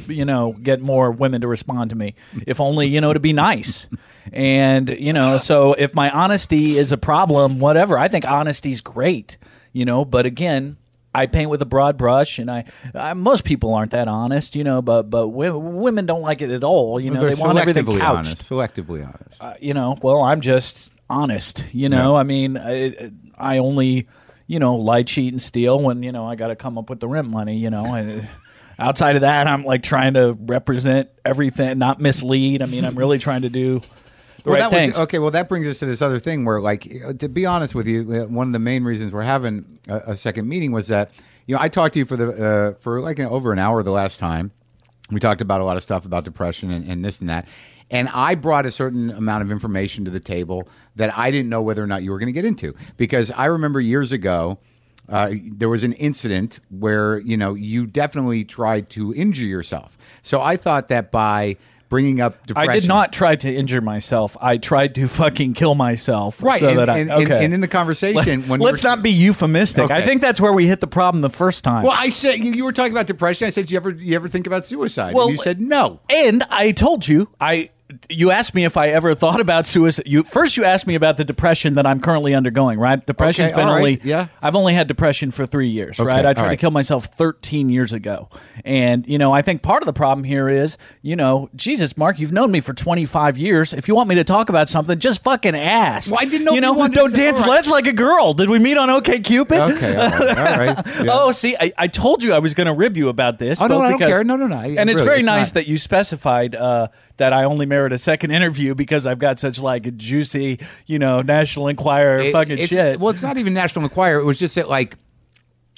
You know, get more women to respond to me, if only you know to be nice. And you know, so if my honesty is a problem, whatever. I think honesty's great. You know, but again. I paint with a broad brush, and I, I most people aren't that honest, you know. But but wo- women don't like it at all, you know. They're they want everything selectively couched honest. Selectively honest. uh, you know, well, I'm just honest. You know, I mean, I, I only, you know, lie, cheat, and steal when you know I got to come up with the rent money. You know, and outside of that, I'm like trying to represent everything, not mislead. I mean, I'm really trying to do well, right that things. was okay. Well, that brings us to this other thing where, like, to be honest with you, uh, one of the main reasons we're having a, a second meeting was that you know I talked to you for the uh, for like an, over an hour the last time. We talked about a lot of stuff about depression and, and this and that. And I brought a certain amount of information to the table that I didn't know whether or not you were going to get into because I remember years ago uh, there was an incident where you know you definitely tried to injure yourself. So I thought that by bringing up depression, I did not try to injure myself. I tried to fucking kill myself. Right, So and, that I, and, and- okay. and in the conversation, when Let's were- not be euphemistic. I think that's where we hit the problem the first time. Well, I said you, you were talking about depression. I said, "You ever you ever think about suicide?" Well, and you said no. And I told you, I you asked me if I ever thought about suicide. You first you asked me about the depression that I'm currently undergoing. Right, depression's Okay, been right, only yeah. I've only had depression for three years. Okay, right, I tried to kill myself 13 years ago, and you know I think part of the problem here is you know Jesus, Marc, you've known me for 25 years. If you want me to talk about something, just fucking ask. Well, I didn't know You know, you don't to- dance right. legs like a girl. Did we meet on OK Cupid? Okay, all right, all right. Yeah. Oh, see, I, I told you I was going to rib you about this. Oh, no, I don't because- care. No, no, no. I- And it's really, very it's nice not. that you specified uh, that I only merit a second interview because I've got such like a juicy, you know, National Enquirer It- fucking shit. Well, it's not even National Enquirer. It was just that, like,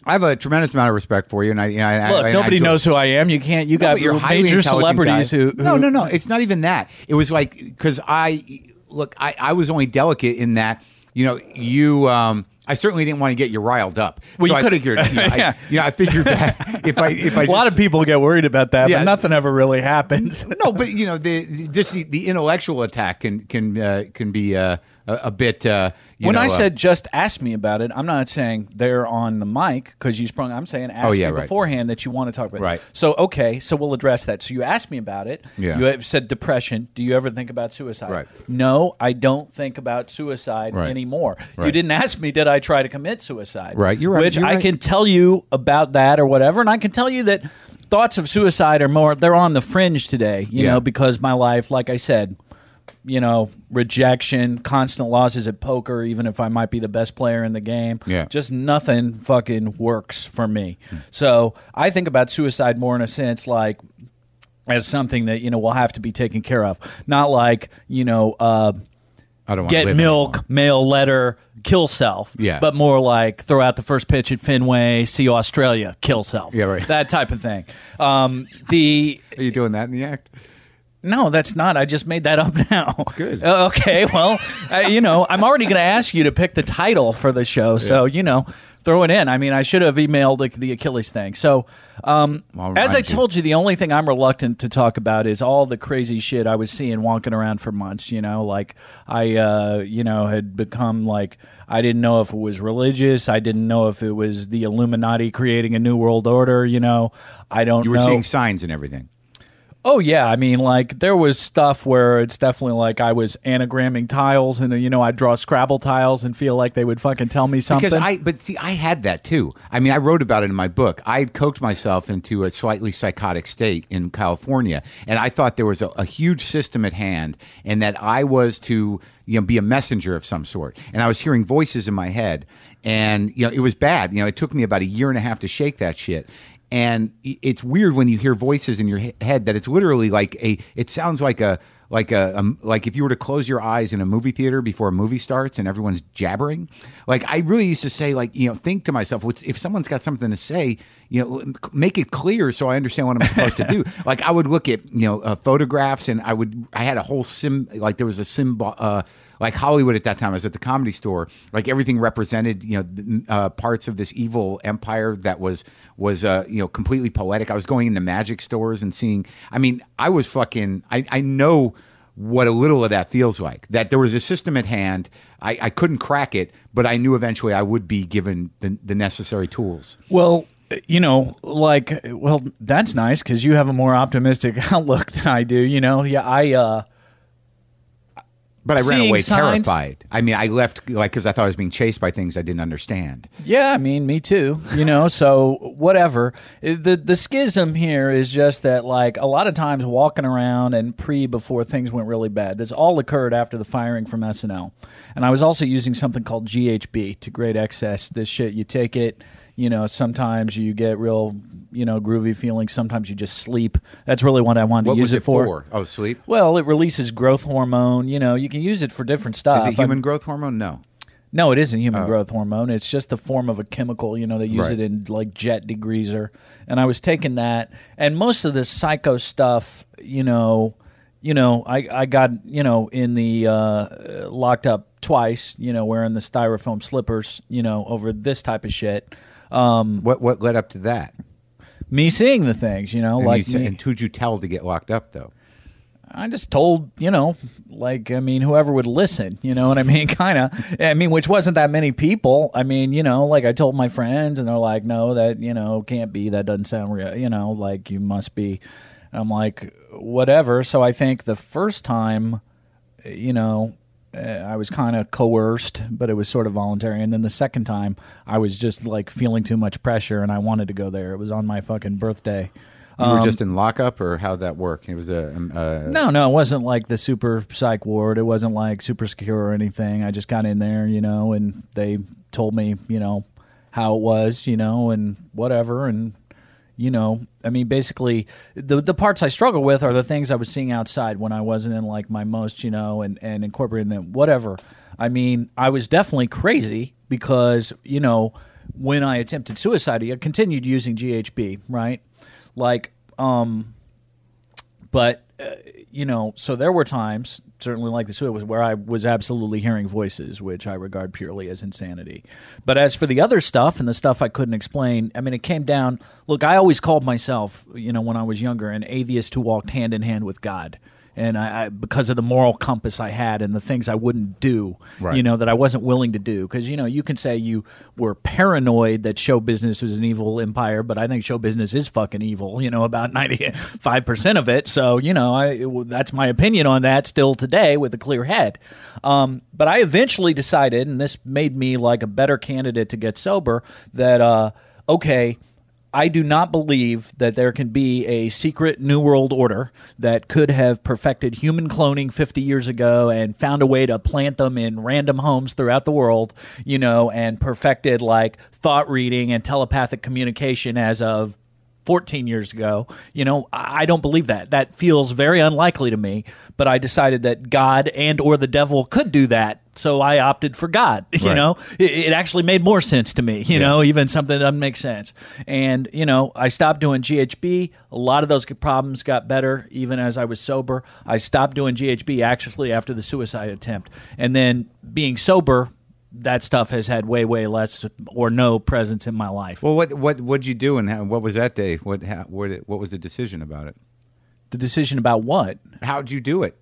I have a tremendous amount of respect for you, and I, you know, I- Look, I, I nobody enjoy- knows who I am. You can't. You No, got but you're major celebrities who, who. No, no, no. It's not even that. It was like because I look. I, I was only delicate in that. You know, you um, I certainly didn't want to get you riled up. Well, so you I figured, you know, I, Yeah. you know, I figured that if I if I A lot of people get worried about that, Yeah. but nothing ever really happens. no, but you know, the just the, the intellectual attack can can uh, can be uh, a, a bit. Uh, you when know, I uh, said just ask me about it, I'm not saying they're on the mic because you sprung. I'm saying ask Oh, yeah, me right. beforehand that you want to talk about. it. Right. So okay, so we'll address that. So you asked me about it. Yeah. You have said depression. Do you ever think about suicide? Right. No, I don't think about suicide Right. anymore. You didn't ask me did I try to commit suicide. Right, you're right, Which you're I right. can tell you about that or whatever, and I can tell you that thoughts of suicide are more. They're on the fringe today. You Yeah. know, because my life, like I said you know, rejection, constant losses at poker, even if I might be the best player in the game. Yeah. Just nothing fucking works for me. So I think about suicide more in a sense like as something that, you know, will have to be taken care of. Not like, you know, uh, I don't get milk, anymore. mail letter, kill self. Yeah. But more like throw out the first pitch at Fenway, see Australia, kill self. Yeah, right. That type of thing. Um, the Are you doing that in the act? No, that's not. I just made that up now. That's good. okay, well, uh, you know, I'm already going to ask you to pick the title for the show, so you know, throw it in. I mean, I should have emailed the, the Achilles thing. So, um, as I you. told you, the only thing I'm reluctant to talk about is all the crazy shit I was seeing walking around for months. You know, like I, uh, you know, had become like. I didn't know if it was religious. I didn't know if it was the Illuminati creating a new world order. You know, I don't You were know. seeing signs and everything. Oh yeah, I mean, like there was stuff where it's definitely like I was anagramming tiles, and uh, you know I'd draw Scrabble tiles and feel like they would fucking tell me something. Because I, but see, I had that too. I mean, I wrote about it in my book. I had coked myself into a slightly psychotic state in California, and I thought there was a, a huge system at hand, and that I was to, you know, be a messenger of some sort. And I was hearing voices in my head, and you know, it was bad. You know, it took me about a year and a half to shake that shit. And it's weird when you hear voices in your head that it's literally like a. It sounds like a like a um, like if you were to close your eyes in a movie theater before a movie starts and everyone's jabbering like i really used to say like you know think to myself if someone's got something to say you know make it clear so i understand what i'm supposed to do like i would look at you know uh, photographs and i would i had a whole sim like there was a symbol uh like Hollywood at that time, I was at the comedy store. Like everything represented, you know, uh, parts of this evil empire that was was uh, you know completely poetic. I was going into magic stores and seeing. I mean, I was fucking. I, I know what a little of that feels like. That there was a system at hand. I, I couldn't crack it, but I knew eventually I would be given the, the necessary tools. well, you know, like, well, that's nice because you have a more optimistic outlook than I do. You know, yeah, I. uh But I ran away signs- terrified. I mean, I left like because I thought I was being chased by things I didn't understand. Yeah, I mean, me too. You know, so whatever. The the schism here is just that, like, a lot of times walking around and pre before things went really bad. This all occurred after the firing from SNL, and I was also using something called GHB to great excess. This shit, you take it. You know, sometimes you get real, you know, groovy feelings. Sometimes you just sleep. That's really what I wanted What to use it, it for? Oh, sleep. Well, it releases growth hormone. You know, you can use it for different stuff. Is it human I'm- growth hormone? No. no, it isn't human growth hormone. It's just the form of a chemical. You know, they use Right. it in like jet degreaser. And I was taking that, and most of this psycho stuff, you know, you know, I I got you know in the uh, locked up twice. You know, wearing the styrofoam slippers. You know, over this type of shit. Um, What what led up to that? Me seeing the things. You know, And, like you said, me- and who'd you tell to get locked up though? I just told, you know, like, I mean, whoever would listen, you know what I mean? kind of. I mean, which wasn't that many people. I mean, you know, like I told my friends and they're like, no, that, you know, can't be. That doesn't sound real. You know, like you must be. I'm like, whatever. So I think the first time, you know, uh, I was kind of coerced, but it was sort of voluntary. And then the second time, I was just like feeling too much pressure and I wanted to go there. It was on my fucking birthday. You Um, were just in lockup, or how'd that work? It was a um, uh, No, no, it wasn't like the super psych ward. It wasn't like super secure or anything. I just got in there, you know, and they told me, you know, how it was, you know, and whatever. And, you know, I mean, basically, the the parts I struggle with are the things I was seeing outside when I wasn't in like my most, you know, and, and incorporating them, whatever. I mean, I was definitely crazy because, you know, when I attempted suicide, I continued using GHB, right? Like, um, but uh, you know, so there were times, certainly like the suit was where I was absolutely hearing voices, which I regard purely as insanity. But as for the other stuff and the stuff I couldn't explain, I mean, it came down. Look, I always called myself, you know, when I was younger, an atheist who walked hand in hand with God. And I, I because of the moral compass I had and the things I wouldn't do, Right. you know, that I wasn't willing to do. Because you know, you can say you were paranoid that show business was an evil empire, but I think show business is fucking evil. You know, about ninety five percent of it. So you know, I it- that's my opinion on that still today with a clear head. Um, but I eventually decided, and this made me like a better candidate to get sober. That uh, okay. I do not believe that there can be a secret New World Order that could have perfected human cloning 50 years ago and found a way to plant them in random homes throughout the world, you know, and perfected like thought reading and telepathic communication as of 14 years ago. You know, I don't believe that. That feels very unlikely to me, but I decided that God and or the devil could do that. So I opted for God, you Right. know. It, it actually made more sense to me, you know, even something that doesn't make sense. And, you know, I stopped doing GHB. A lot of those problems got better even as I was sober. I stopped doing GHB actually after the suicide attempt. And then being sober, that stuff has had way, way less or no presence in my life. Well, what what what'd you do and how, what was that day? What how, what what was the decision about it? the decision about what? How'd you do it?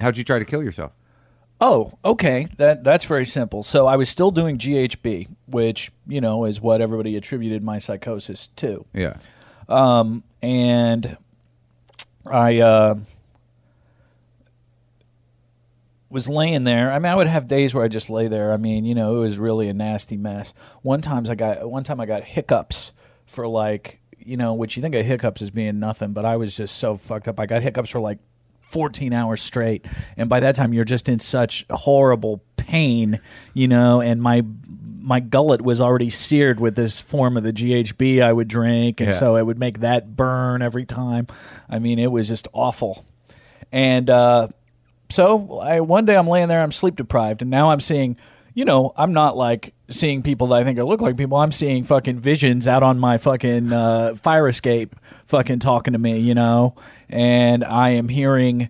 How'd you try to kill yourself? Oh, okay. That that's very simple. So I was still doing GHB, which you know is what everybody attributed my psychosis to. Yeah. Um, and I uh, was laying there. I mean, I would have days where I just lay there. I mean, you know, it was really a nasty mess. One times I got one time I got hiccups for like you know, which you think of hiccups as being nothing, but I was just so fucked up. I got hiccups for like 14 hours straight, and by that time you're just in such horrible pain, you know, and my my gullet was already seared with this form of the GHB I would drink, and Yeah. so it would make that burn every time. I mean, it was just awful. And uh, so I, one day I'm laying there, I'm sleep deprived, and now I'm seeing, you know, I'm not like seeing people that I think look like people. I'm seeing fucking visions out on my fucking uh, fire escape, fucking talking to me, you know, and I am hearing.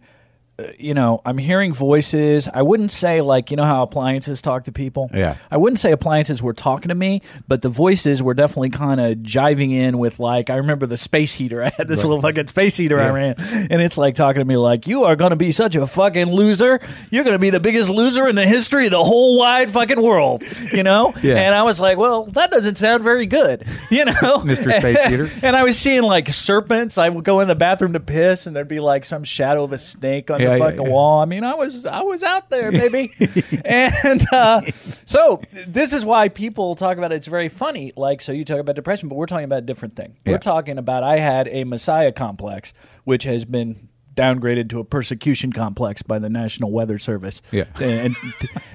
You know, I'm hearing voices. I wouldn't say like you know how appliances talk to people. Yeah. I wouldn't say appliances were talking to me, but the voices were definitely kind of jiving in with like I remember the space heater. I had this little fucking space heater I ran, and it's like talking to me like you are going to be such a fucking loser. You're going to be the biggest loser in the history of the whole wide fucking world. You know? Yeah. And I was like, well, that doesn't sound very good. You know, Mr. Space Heater. and I was seeing like serpents. I would go in the bathroom to piss, and there'd be like some shadow of a snake on Yeah, yeah, fucking yeah. wall. I mean, I was I was out there, baby. and uh, so this is why people talk about it. It's very funny. Like, so you talk about depression, but we're talking about a different thing. Yeah. We're talking about I had a messiah complex, which has been downgraded to a persecution complex by the National Weather Service. Yeah. and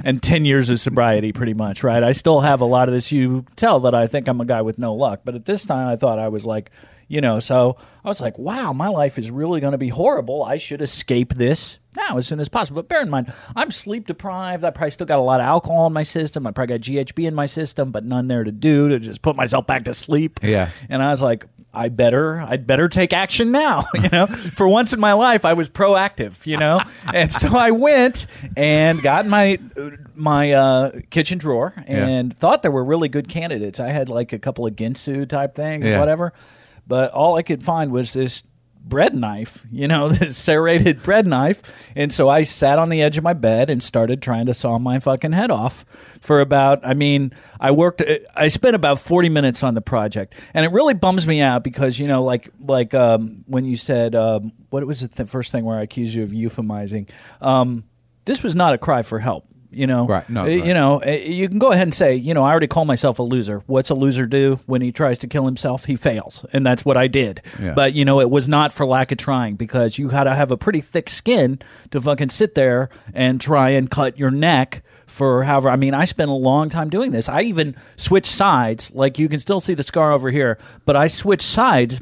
and ten years of sobriety, pretty much. Right. I still have a lot of this. You tell that I think I'm a guy with no luck, but at this time, I thought I was like. You know, so I was like, wow, my life is really going to be horrible. I should escape this now as soon as possible. But bear in mind, I'm sleep deprived. I probably still got a lot of alcohol in my system. I probably got GHB in my system, but none there to do to just put myself back to sleep. Yeah. And I was like, I better, I'd better take action now. You know, for once in my life, I was proactive. You know, and so I went and got my my uh, kitchen drawer and thought there were really good candidates. I had like a couple of Ginsu type things, Yeah. whatever. But all I could find was this bread knife, you know, this serrated bread knife. And so I sat on the edge of my bed and started trying to saw my fucking head off for about, I mean, I worked, I spent about 40 minutes on the project. And it really bums me out because, you know, like, like, um, when you said, um, what was it, the first thing where I accused you of euphemizing? Um, this was not a cry for help. You know, Right, no, Uh, right. you know, uh, you can go ahead and say, you know, I already call myself a loser. What's a loser do when he tries to kill himself? He fails, and that's what I did. Yeah. But you know, it was not for lack of trying because you had to have a pretty thick skin to fucking sit there and try and cut your neck for however. I mean, I spent a long time doing this. I even switched sides. Like you can still see the scar over here, but I switched sides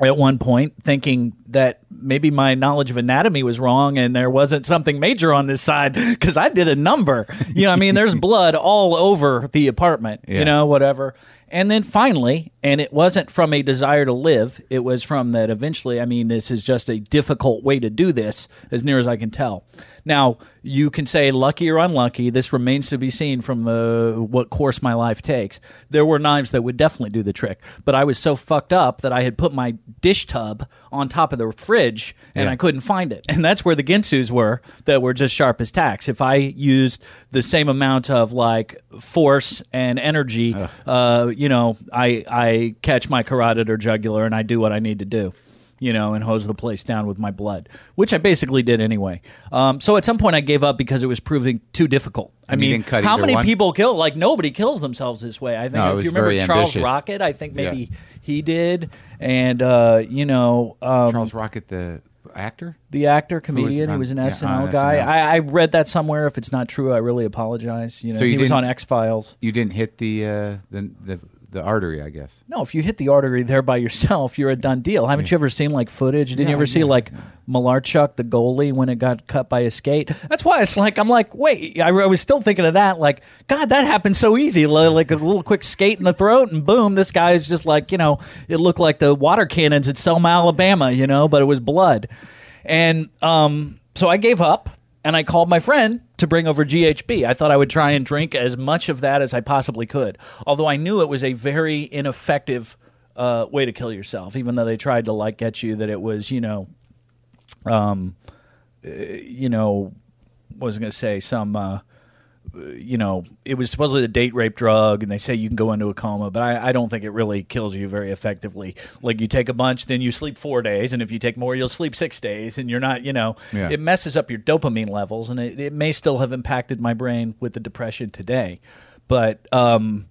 at one point thinking that maybe my knowledge of anatomy was wrong and there wasn't something major on this side because I did a number. You know, I mean, there's blood all over the apartment, Yeah. you know, whatever. And then finally, and it wasn't from a desire to live, it was from that eventually, I mean, this is just a difficult way to do this, as near as I can tell. Now, you can say lucky or unlucky. This remains to be seen from the what course my life takes. There were knives that would definitely do the trick, but I was so fucked up that I had put my dish tub on top of the fridge and Yeah. I couldn't find it. And that's where the Ginsus were that were just sharp as tacks. If I used the same amount of like force and energy, uh, you know, I I catch my carotid or jugular and I do what I need to do you know, and hose the place down with my blood, which I basically did anyway. Um, so at some point I gave up because it was proving too difficult. I And you mean, didn't cut how either many one? people kill? Like nobody kills themselves this way. I think No, it if was you remember very Charles ambitious. Rocket, I think maybe he did, and uh, you know, um, Charles Rocket, the actor. the actor, comedian, he on- was an yeah, SNL on guy. SNL. I, I read that somewhere. If it's not true, I really apologize. You know, So you he was didn't- on X Files. You didn't hit the uh, the, the the artery, I guess. No, if you hit the artery there by yourself, you're a done deal. Haven't you ever seen like footage? Didn't you ever see like Malarchuk, the goalie, when it got cut by a skate? That's why it's like I'm like, wait, I, I was still thinking of that. Like, God, that happened so easy. Li- Like a little quick skate in the throat, and boom, this guy is just like, you know, it looked like the water cannons at Selma, Alabama, you know, but it was blood. And um, so I gave up. And I called my friend to bring over GHB. I thought I would try and drink as much of that as I possibly could. Although I knew it was a very ineffective uh, way to kill yourself, even though they tried to like get you that it was, you know, um, uh, you know, wasn't going to say some, uh, you know, it was supposedly a date rape drug, and they say you can go into a coma, but I, I don't think it really kills you very effectively. Like you take a bunch, then you sleep four days, and if you take more, you'll sleep six days, and you're not, you know, Yeah. it messes up your dopamine levels, and it, it may still have impacted my brain with the depression today, but. um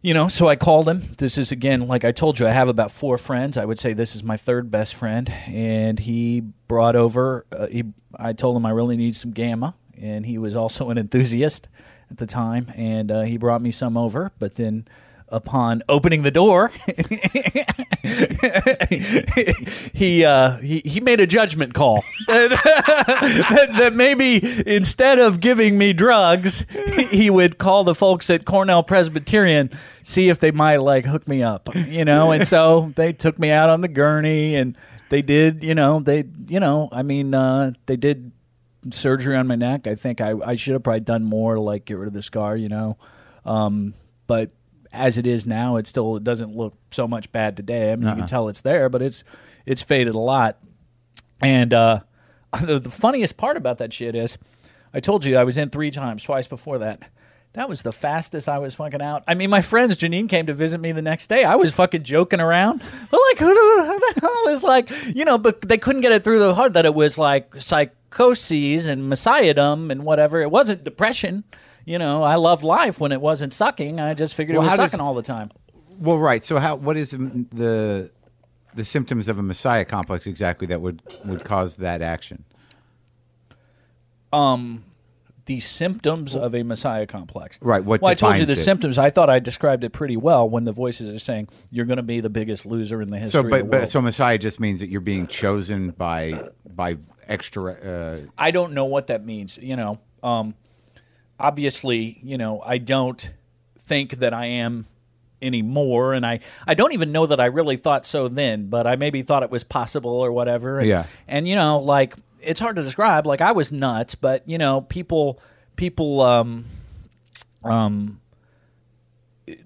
you know, so I called him. This is again, like I told you, I have about four friends. I would say this is my third best friend, and he brought over. Uh, he, I told him I really need some gamma, and he was also an enthusiast at the time, and uh, he brought me some over. But then, upon opening the door, he uh, he he made a judgment call that, that maybe instead of giving me drugs, he would call the folks at Cornell Presbyterian see if they might like hook me up, you know. And so they took me out on the gurney, and they did, you know, they, you know, I mean, uh, they did surgery on my neck. I think I I should have probably done more to like get rid of the scar, you know. Um, but as it is now, it still it doesn't look so much bad today. I mean, you can tell it's there, but it's it's faded a lot. And uh, the, the funniest part about that shit is, I told you I was in three times, twice before that. That was the fastest I was fucking out. I mean, my friends Janine came to visit me the next day. I was fucking joking around. They're like, who the, who the hell is like, you know, but they couldn't get it through the heart that it was like psychoses and messiahdom and whatever. It wasn't depression. You know, I loved life when it wasn't sucking. I just figured Well, it was how does- sucking all the time. Well, right. So, how what is the the symptoms of a messiah complex exactly that would would cause that action? um the symptoms of a messiah complex. Right, what well, I told you the it? symptoms. I thought I described it pretty well when the voices are saying you're going to be the biggest loser in the history So, of the but, world. but so messiah just means that you're being chosen by by extra. Uh, I don't know what that means. You know, um, obviously, you know, I don't think that I am anymore, and I I don't even know that I really thought so then, but I maybe thought it was possible or whatever. And, Yeah. and you know, like it's hard to describe. Like I was nuts, but you know, people people um um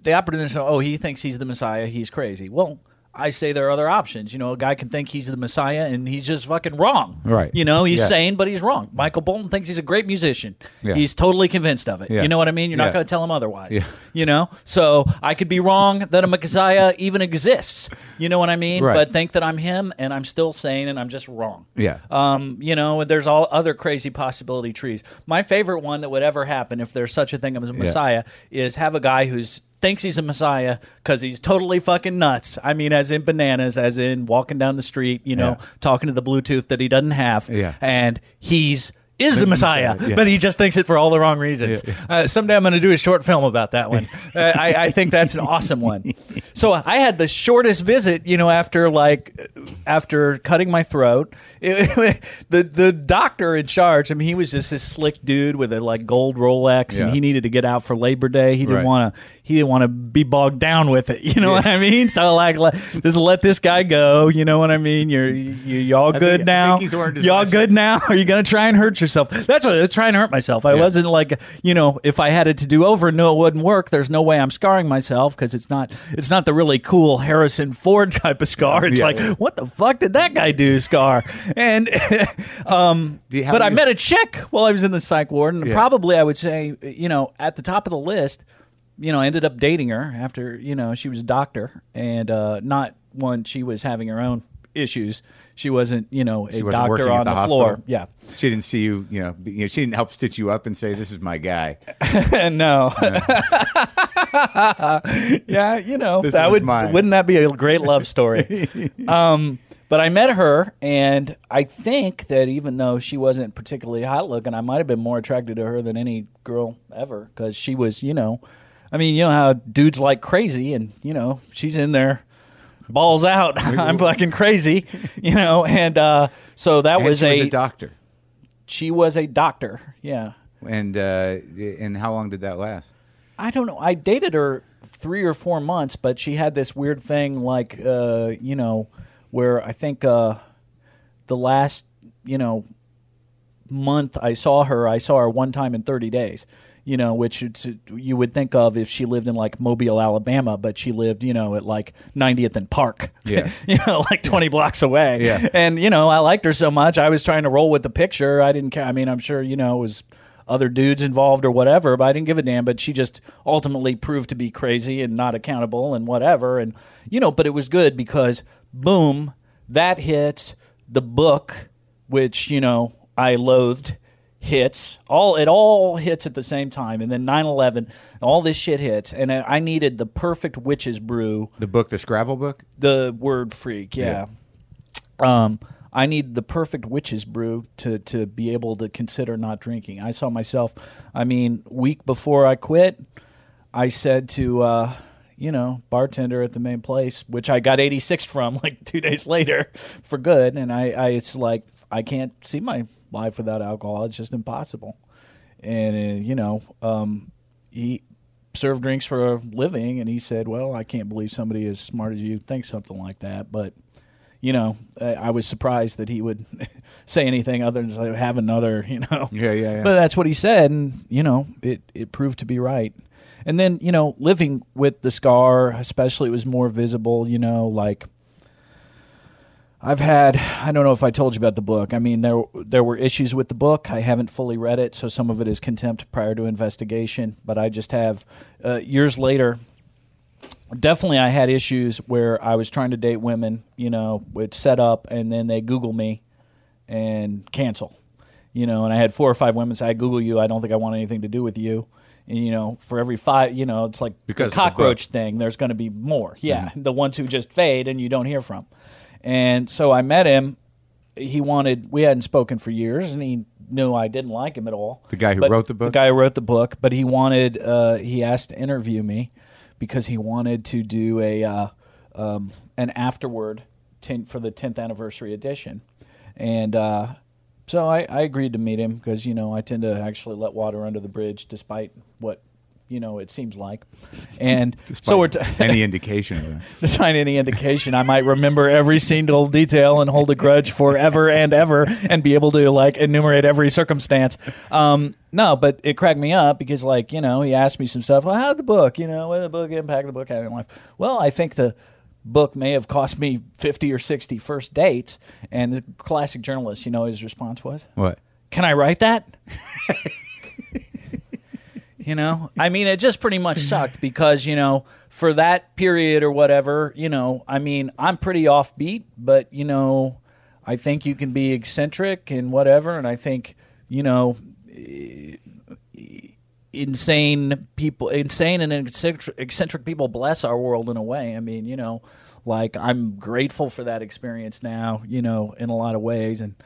the opportunity say, oh, he thinks he's the Messiah. He's crazy. Well, I say there are other options. You know, a guy can think he's the Messiah and he's just fucking wrong. Right. You know, he's Yeah. sane, but he's wrong. Michael Bolton thinks he's a great musician. Yeah. He's totally convinced of it. Yeah. You know what I mean? You're not going to tell him otherwise. Yeah. You know? So I could be wrong that a Messiah even exists. You know what I mean? Right. But think that I'm him and I'm still sane and I'm just wrong. Yeah. Um, you know, there's all other crazy possibility trees. My favorite one that would ever happen if there's such a thing as a messiah is have a guy who's thinks he's a messiah because he's totally fucking nuts. I mean, as in bananas, as in walking down the street, you know, Yeah. talking to the Bluetooth that he doesn't have, Yeah. and he's is the Messiah, yeah. but he just thinks it for all the wrong reasons. Uh, someday I'm going to do a short film about that one. Uh, I, I think that's an awesome one. So I had the shortest visit, you know, after like after cutting my throat. It- the the doctor in charge, I mean, he was just this slick dude with a like gold Rolex, Yeah. and he needed to get out for Labor Day. He didn't Right. want to. He didn't want to be bogged down with it. You know what I mean? So like, let, just let this guy go. You know what I mean? You're you, you all good think- now. think he's learned his Y'all lesson. good now? Are you gonna try and hurt yourself? That's what I was trying to hurt myself. I Yeah. wasn't like you know, if I had it to do over no, it wouldn't work, there's no way I'm scarring myself because it's not it's not the really cool Harrison Ford type of scar. It's Yeah. like what the fuck did that guy do, scar? And um, Do you- how but I met a chick while I was in the psych ward, and Yeah. probably I would say you know at the top of the list. You know, I ended up dating her after you know she was a doctor and uh, not when she was having her own issues. She wasn't you know a wasn't working doctor at on the the, hospital? floor. Yeah. She didn't see you, you know, you know, she didn't help stitch you up and say, "This is my guy." no. yeah, you know This that was would mine. wouldn't that be a great love story? um, but I met her, and I think that even though she wasn't particularly hot looking, I might have been more attracted to her than any girl ever because she was, you know, I mean, you know how dudes like crazy, and you know she's in there. Balls out! I'm fucking crazy, you know, and uh, so that And was she was a, a doctor. she was a doctor, yeah. And uh, and how long did that last? I don't know. I dated her three or four months, but she had this weird thing, like uh, you know, where I think uh, the last you know month I saw her, I saw her one time in thirty days. You know, which you would think of if she lived in like Mobile, Alabama, but she lived, you know, at like 90th and Park. Yeah. you know, like 20 blocks away. Yeah. And, you know, I liked her so much. I was trying to roll with the picture. I didn't care. I mean, I'm sure, you know, it was other dudes involved or whatever, but I didn't give a damn. But she just ultimately proved to be crazy and not accountable and whatever. And, you know, but it was good because, boom, that hits the book, which, you know, I loathed hits. All it all hits at the same time and then 9-11 all this shit hits and i needed the perfect witch's brew. The book, the Scrabble book. the word freak yeah, um i need the perfect witch's brew to to be able to consider not drinking. I saw myself i mean week before i quit i said to uh you know bartender at the main place which i got 86 from like two days later for good and i i it's like i can't see my life without alcohol it's just impossible. And uh, you know um he served drinks for a living and he said well i can't believe somebody as smart as you thinks something like that. But you know i, I was surprised that he would say anything other than say, have another you know? Yeah, yeah, yeah. but that's what he said and you know it, it proved to be right. And then you know living with the scar especially it was more visible you know like I've had I don't know if I told you about the book. I mean there there were issues with the book. I haven't fully read it, so some of it is contempt prior to investigation, but I just have uh, years later definitely I had issues where I was trying to date women, you know, with set up and then they Google me and cancel. You know, and I had four or five women say, I Google you, I don't think I want anything to do with you. And you know, for every five you know, it's like Because the the cockroach thing, there's gonna be more. Yeah. The ones who just fade and you don't hear from. And so I met him. He wanted we hadn't spoken for years and he knew I didn't like him at all. The guy who But- wrote the book? The guy who wrote the book, but he wanted uh, he asked to interview me because he wanted to do a uh, um, an afterward ten, for the 10th anniversary edition. And uh, so I, I agreed to meet him because you know I tend to actually let water under the bridge despite what you know it seems like. And so we're t- any indication despite any indication, I might remember every single detail and hold a grudge forever and ever, and be able to like enumerate every circumstance. Um, no, but it cracked me up because, like, you know, he asked me some stuff. Well, how'd the book? You know, what did the book impact the book had in life? Well, I think the book may have cost me 50 or 60 first dates. And the classic journalist, you know, his response was, What? can I write that? you know, I mean, it just pretty much sucked because, you know, for that period or whatever, you know, I mean, I'm pretty offbeat, but, you know, I think you can be eccentric and whatever. And I think, you know, eh, insane people, insane and eccentric, eccentric people bless our world in a way. I mean, you know, like I'm grateful for that experience now, you know, in a lot of ways. And,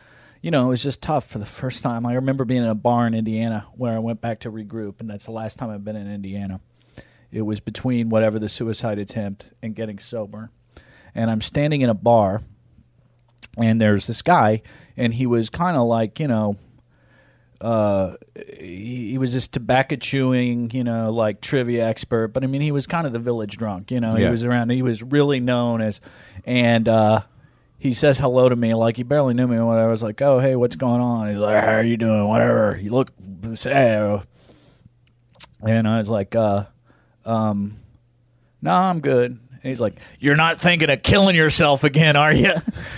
you know, it was just tough for the first time. I remember being in a bar in Indiana where I went back to regroup, and that's the last time I've been in Indiana. It was between whatever the suicide attempt and getting sober. And I'm standing in a bar, and there's this guy, and he was kind of like, you know, uh, he, he was this tobacco chewing, you know, like trivia expert. But I mean, he was kind of the village drunk, you know. He was around. He was really known as, and uh, he says hello to me like he barely knew me. When I was like, "Oh, hey, what's going on?" He's like, "How are you doing?" Whatever. You look sad. And I was like, uh, um, "No, I'm good." And he's like, "You're not thinking of killing yourself again, are you?"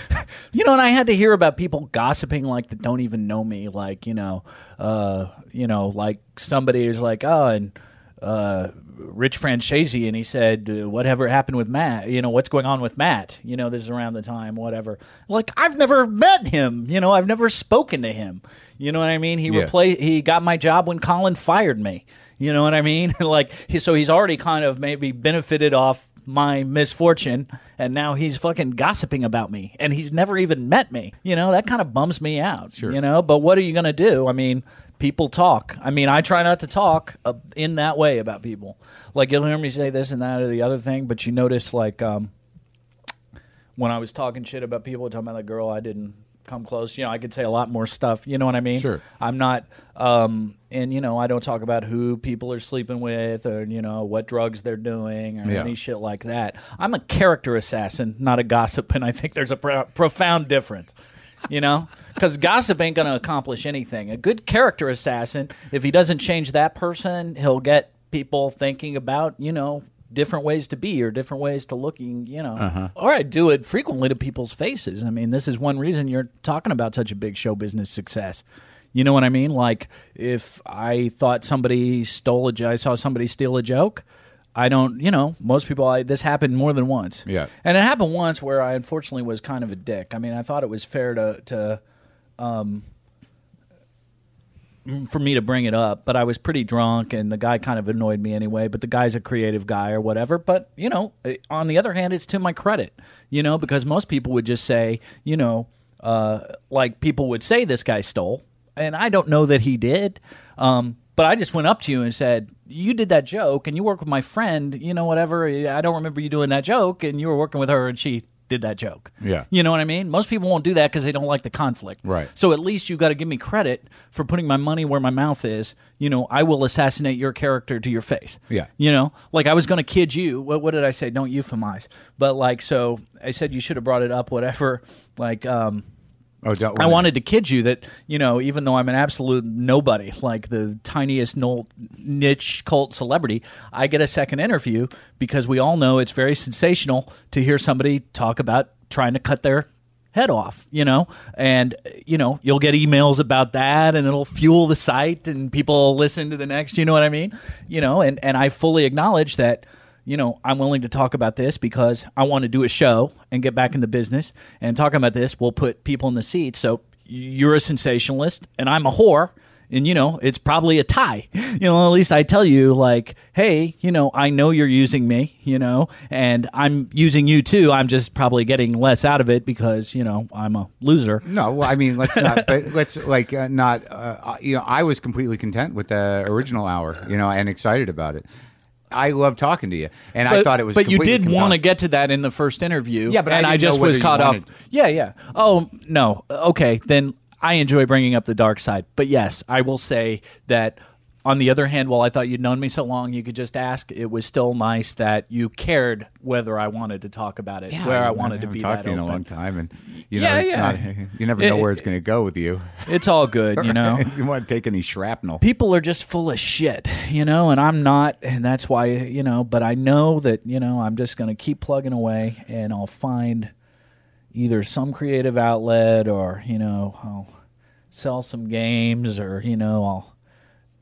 you know, and I had to hear about people gossiping like that don't even know me, like you know, uh, you know, like somebody is like, "Oh, and." Uh, Rich Francese, and he said, uh, "Whatever happened with Matt? You know, what's going on with Matt? You know, this is around the time, whatever." Like, I've never met him. You know, I've never spoken to him. You know what I mean? He Yeah. replaced. He got my job when Colin fired me. You know what I mean? like, he, so he's already kind of maybe benefited off my misfortune, and now he's fucking gossiping about me, and he's never even met me. You know, that kind of bums me out. Sure. You know, but what are you gonna do? I mean, people talk. I mean, I try not to talk uh, in that way about people. Like you'll hear me say this and that or the other thing, but you notice like um, when I was talking shit about people, talking about the girl, I didn't come close. You know, I could say a lot more stuff. You know what I mean? Sure. I'm not, um, and you know, I don't talk about who people are sleeping with or you know what drugs they're doing or Yeah. any shit like that. I'm a character assassin, not a gossip, and I think there's a pro- profound difference. You know, because gossip ain't gonna accomplish anything. A good character assassin, if he doesn't change that person, he'll get people thinking about you know different ways to be or different ways to looking. You know, uh-huh. or I do it frequently to people's faces. I mean, this is one reason you're talking about such a big show business success. You know what I mean? Like if I thought somebody stole a joke, I saw somebody steal a joke. I don't, you know, most people. I, this happened more than once. Yeah. and it happened once where I unfortunately was kind of a dick. I mean, I thought it was fair to to um, for me to bring it up, but I was pretty drunk, and the guy kind of annoyed me anyway. But the guy's a creative guy or whatever. But you know, eh, on the other hand, it's to my credit, you know, because most people would just say, you know, uh, like people would say this guy stole, and I don't know that he did. Um, but I just went up to you and said, "You did that joke, and you work with my friend. You know, whatever. I don't remember you doing that joke, and you were working with her, and she did that joke. Yeah. you know what I mean. Most people won't do that because they don't like the conflict. Right. So at least you got to give me credit for putting my money where my mouth is. You know, I will assassinate your character to your face. Yeah. You know, like I was going to kid you. What, what did I say? Don't euphemize. But like, so I said you should have brought it up. Whatever. Like, um, Oh, I wanted to kid you that you know, even though I'm an absolute nobody, like the tiniest niche cult celebrity, I get a second interview because we all know it's very sensational to hear somebody talk about trying to cut their head off, you know, and you know you'll get emails about that, and it'll fuel the site, and people will listen to the next. You know what I mean? You know, and and I fully acknowledge that you know, I'm willing to talk about this because I want to do a show and get back in the business. And talking about this will put people in the seat. So you're a sensationalist and I'm a whore. And, you know, it's probably a tie. You know, at least I tell you, like, hey, you know, I know you're using me, you know, and I'm using you too. I'm just probably getting less out of it because, you know, I'm a loser. No, well, I mean, let's not. but let's like uh, not. Uh, you know, I was completely content with the original hour. You know, and excited about it. I love talking to you, and I thought it was. But you did want to get to that in the first interview. Yeah, but and I, know just was caught off. Yeah, yeah. Oh no. Okay, then I enjoy bringing up the dark side. But yes, I will say that. On the other hand, while I thought you'd known me so long, you could just ask. It was still nice that you cared whether I wanted to talk about it, where I wanted to be talked to you in a long time, and you Yeah, know, it's yeah. not, you never know It- where it's going to go with you. It's all good, you know. you want to take any shrapnel? people are just full of shit, you know, and I'm not, and that's why, you know, but I know that, you know, I'm just going to keep plugging away and I'll find either some creative outlet or, you know, I'll sell some games or, you know, I'll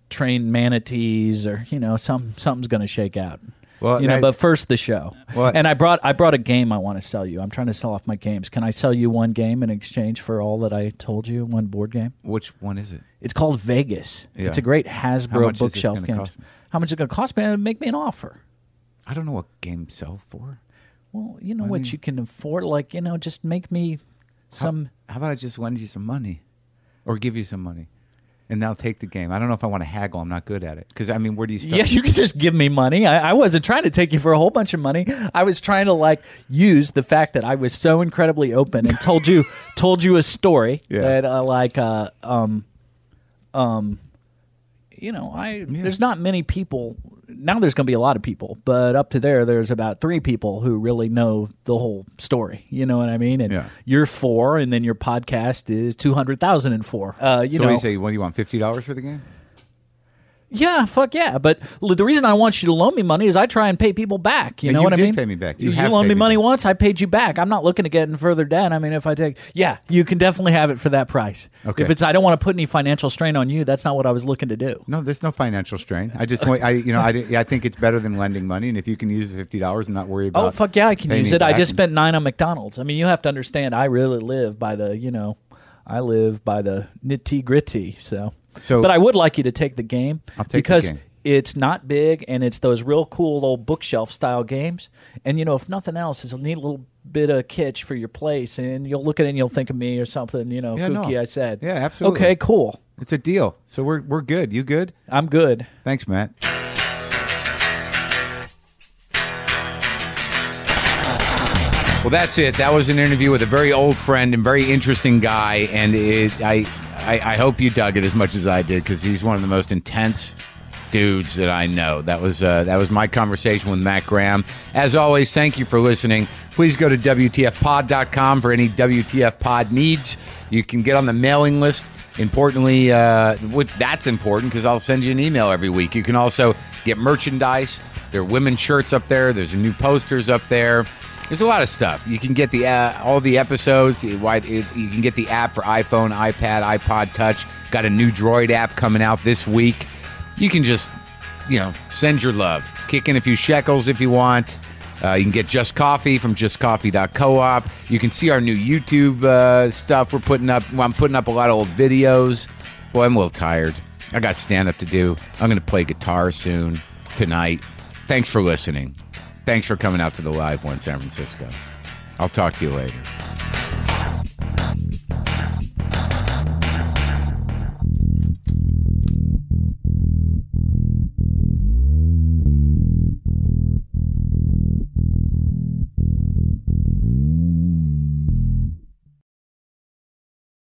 train manatees or, you know, some something's going to shake out. Well, you know, that- but first the show. Well- and I brought I brought a game I want to sell you. I'm trying to sell off my games. Can I sell you one game in exchange for all that I told you? One board game. Which one is it? It's called Vegas. Yeah. It's a great How Hasbro much is this bookshelf game. cost me? How much is it going to cost me? Make me an offer. I don't know what games sell for. Well, you know what you can afford. Like you know, just make me some. How about I just lend you some money? or give you some money, and they'll take the game. I don't know if I want to haggle. I'm not good at it because I mean, where do you start? Yeah, you can just give me money. I, I wasn't trying to take you for a whole bunch of money. I was trying to like use the fact that I was so incredibly open and told you told you a story Yeah. that uh, like uh, um um you know I there's not many people now. There's going to be a lot of people, but up to there, there's about three people who really know the whole story. You know what I mean? And Yeah. you're four, and then your podcast is two hundred thousand and four. Uh, you so know, what do you say? What do you want? Fifty dollars for the game? Yeah, fuck yeah. But l- the reason I want you to loan me money is I try and pay people back. You Yeah, know you what I did mean? pay me back. You You, have loaned paid me me money back. once. I paid you back. I'm not looking to get in further debt. I mean, if I take, yeah, you can definitely have it for that price. Okay. If it's, I don't want to put any financial strain on you. That's not what I was looking to do. No, there's no financial strain. I just, want- I, you know, I, di- I think it's better than lending money, and if you can use the fifty dollars and not worry oh, about. Oh fuck yeah, I can paying use me it. I back just and- spent nine on McDonald's. I mean, you have to understand. I really live by the, you know, I live by the nitty gritty. So, So- but I would like you to take the game I'll take the because game. it's not big and it's those real cool old bookshelf style games. And you know, if nothing else, it's a neat little bit of kitsch for your place, and you'll look at it and you'll think of me or something. You know, Yeah, no. I said, Yeah, absolutely. Okay, cool. It's a deal. So we're we're good. You good? I'm good. Thanks, Matt. Well, that's it. That was an interview with a very old friend and very interesting guy, and it, I, I I hope you dug it as much as I did because he's one of the most intense dudes that I know. That was uh, that was my conversation with Matt Graham. As always, thank you for listening. Please go to WTFpod.com for any WTF pod needs. You can get on the mailing list. Importantly, uh, that's important because I'll send you an email every week. You can also get merchandise. There are women's shirts up there. There's new posters up there. There's a lot of stuff. You can get the uh, all the episodes. You can get the app for iPhone, iPad, iPod Touch. Got a new Droid app coming out this week. You can just, you know, send your love. Kick in a few shekels if you want. Uh, you can get Just Coffee from JustCoffee.coop. You can see our new YouTube uh, stuff we're putting up. Well, I'm putting up a lot of old videos. Boy, I'm a little tired. I got stand up to do. I'm going to play guitar soon tonight. Thanks for listening. Thanks for coming out to the live one, San Francisco. I'll talk to you later.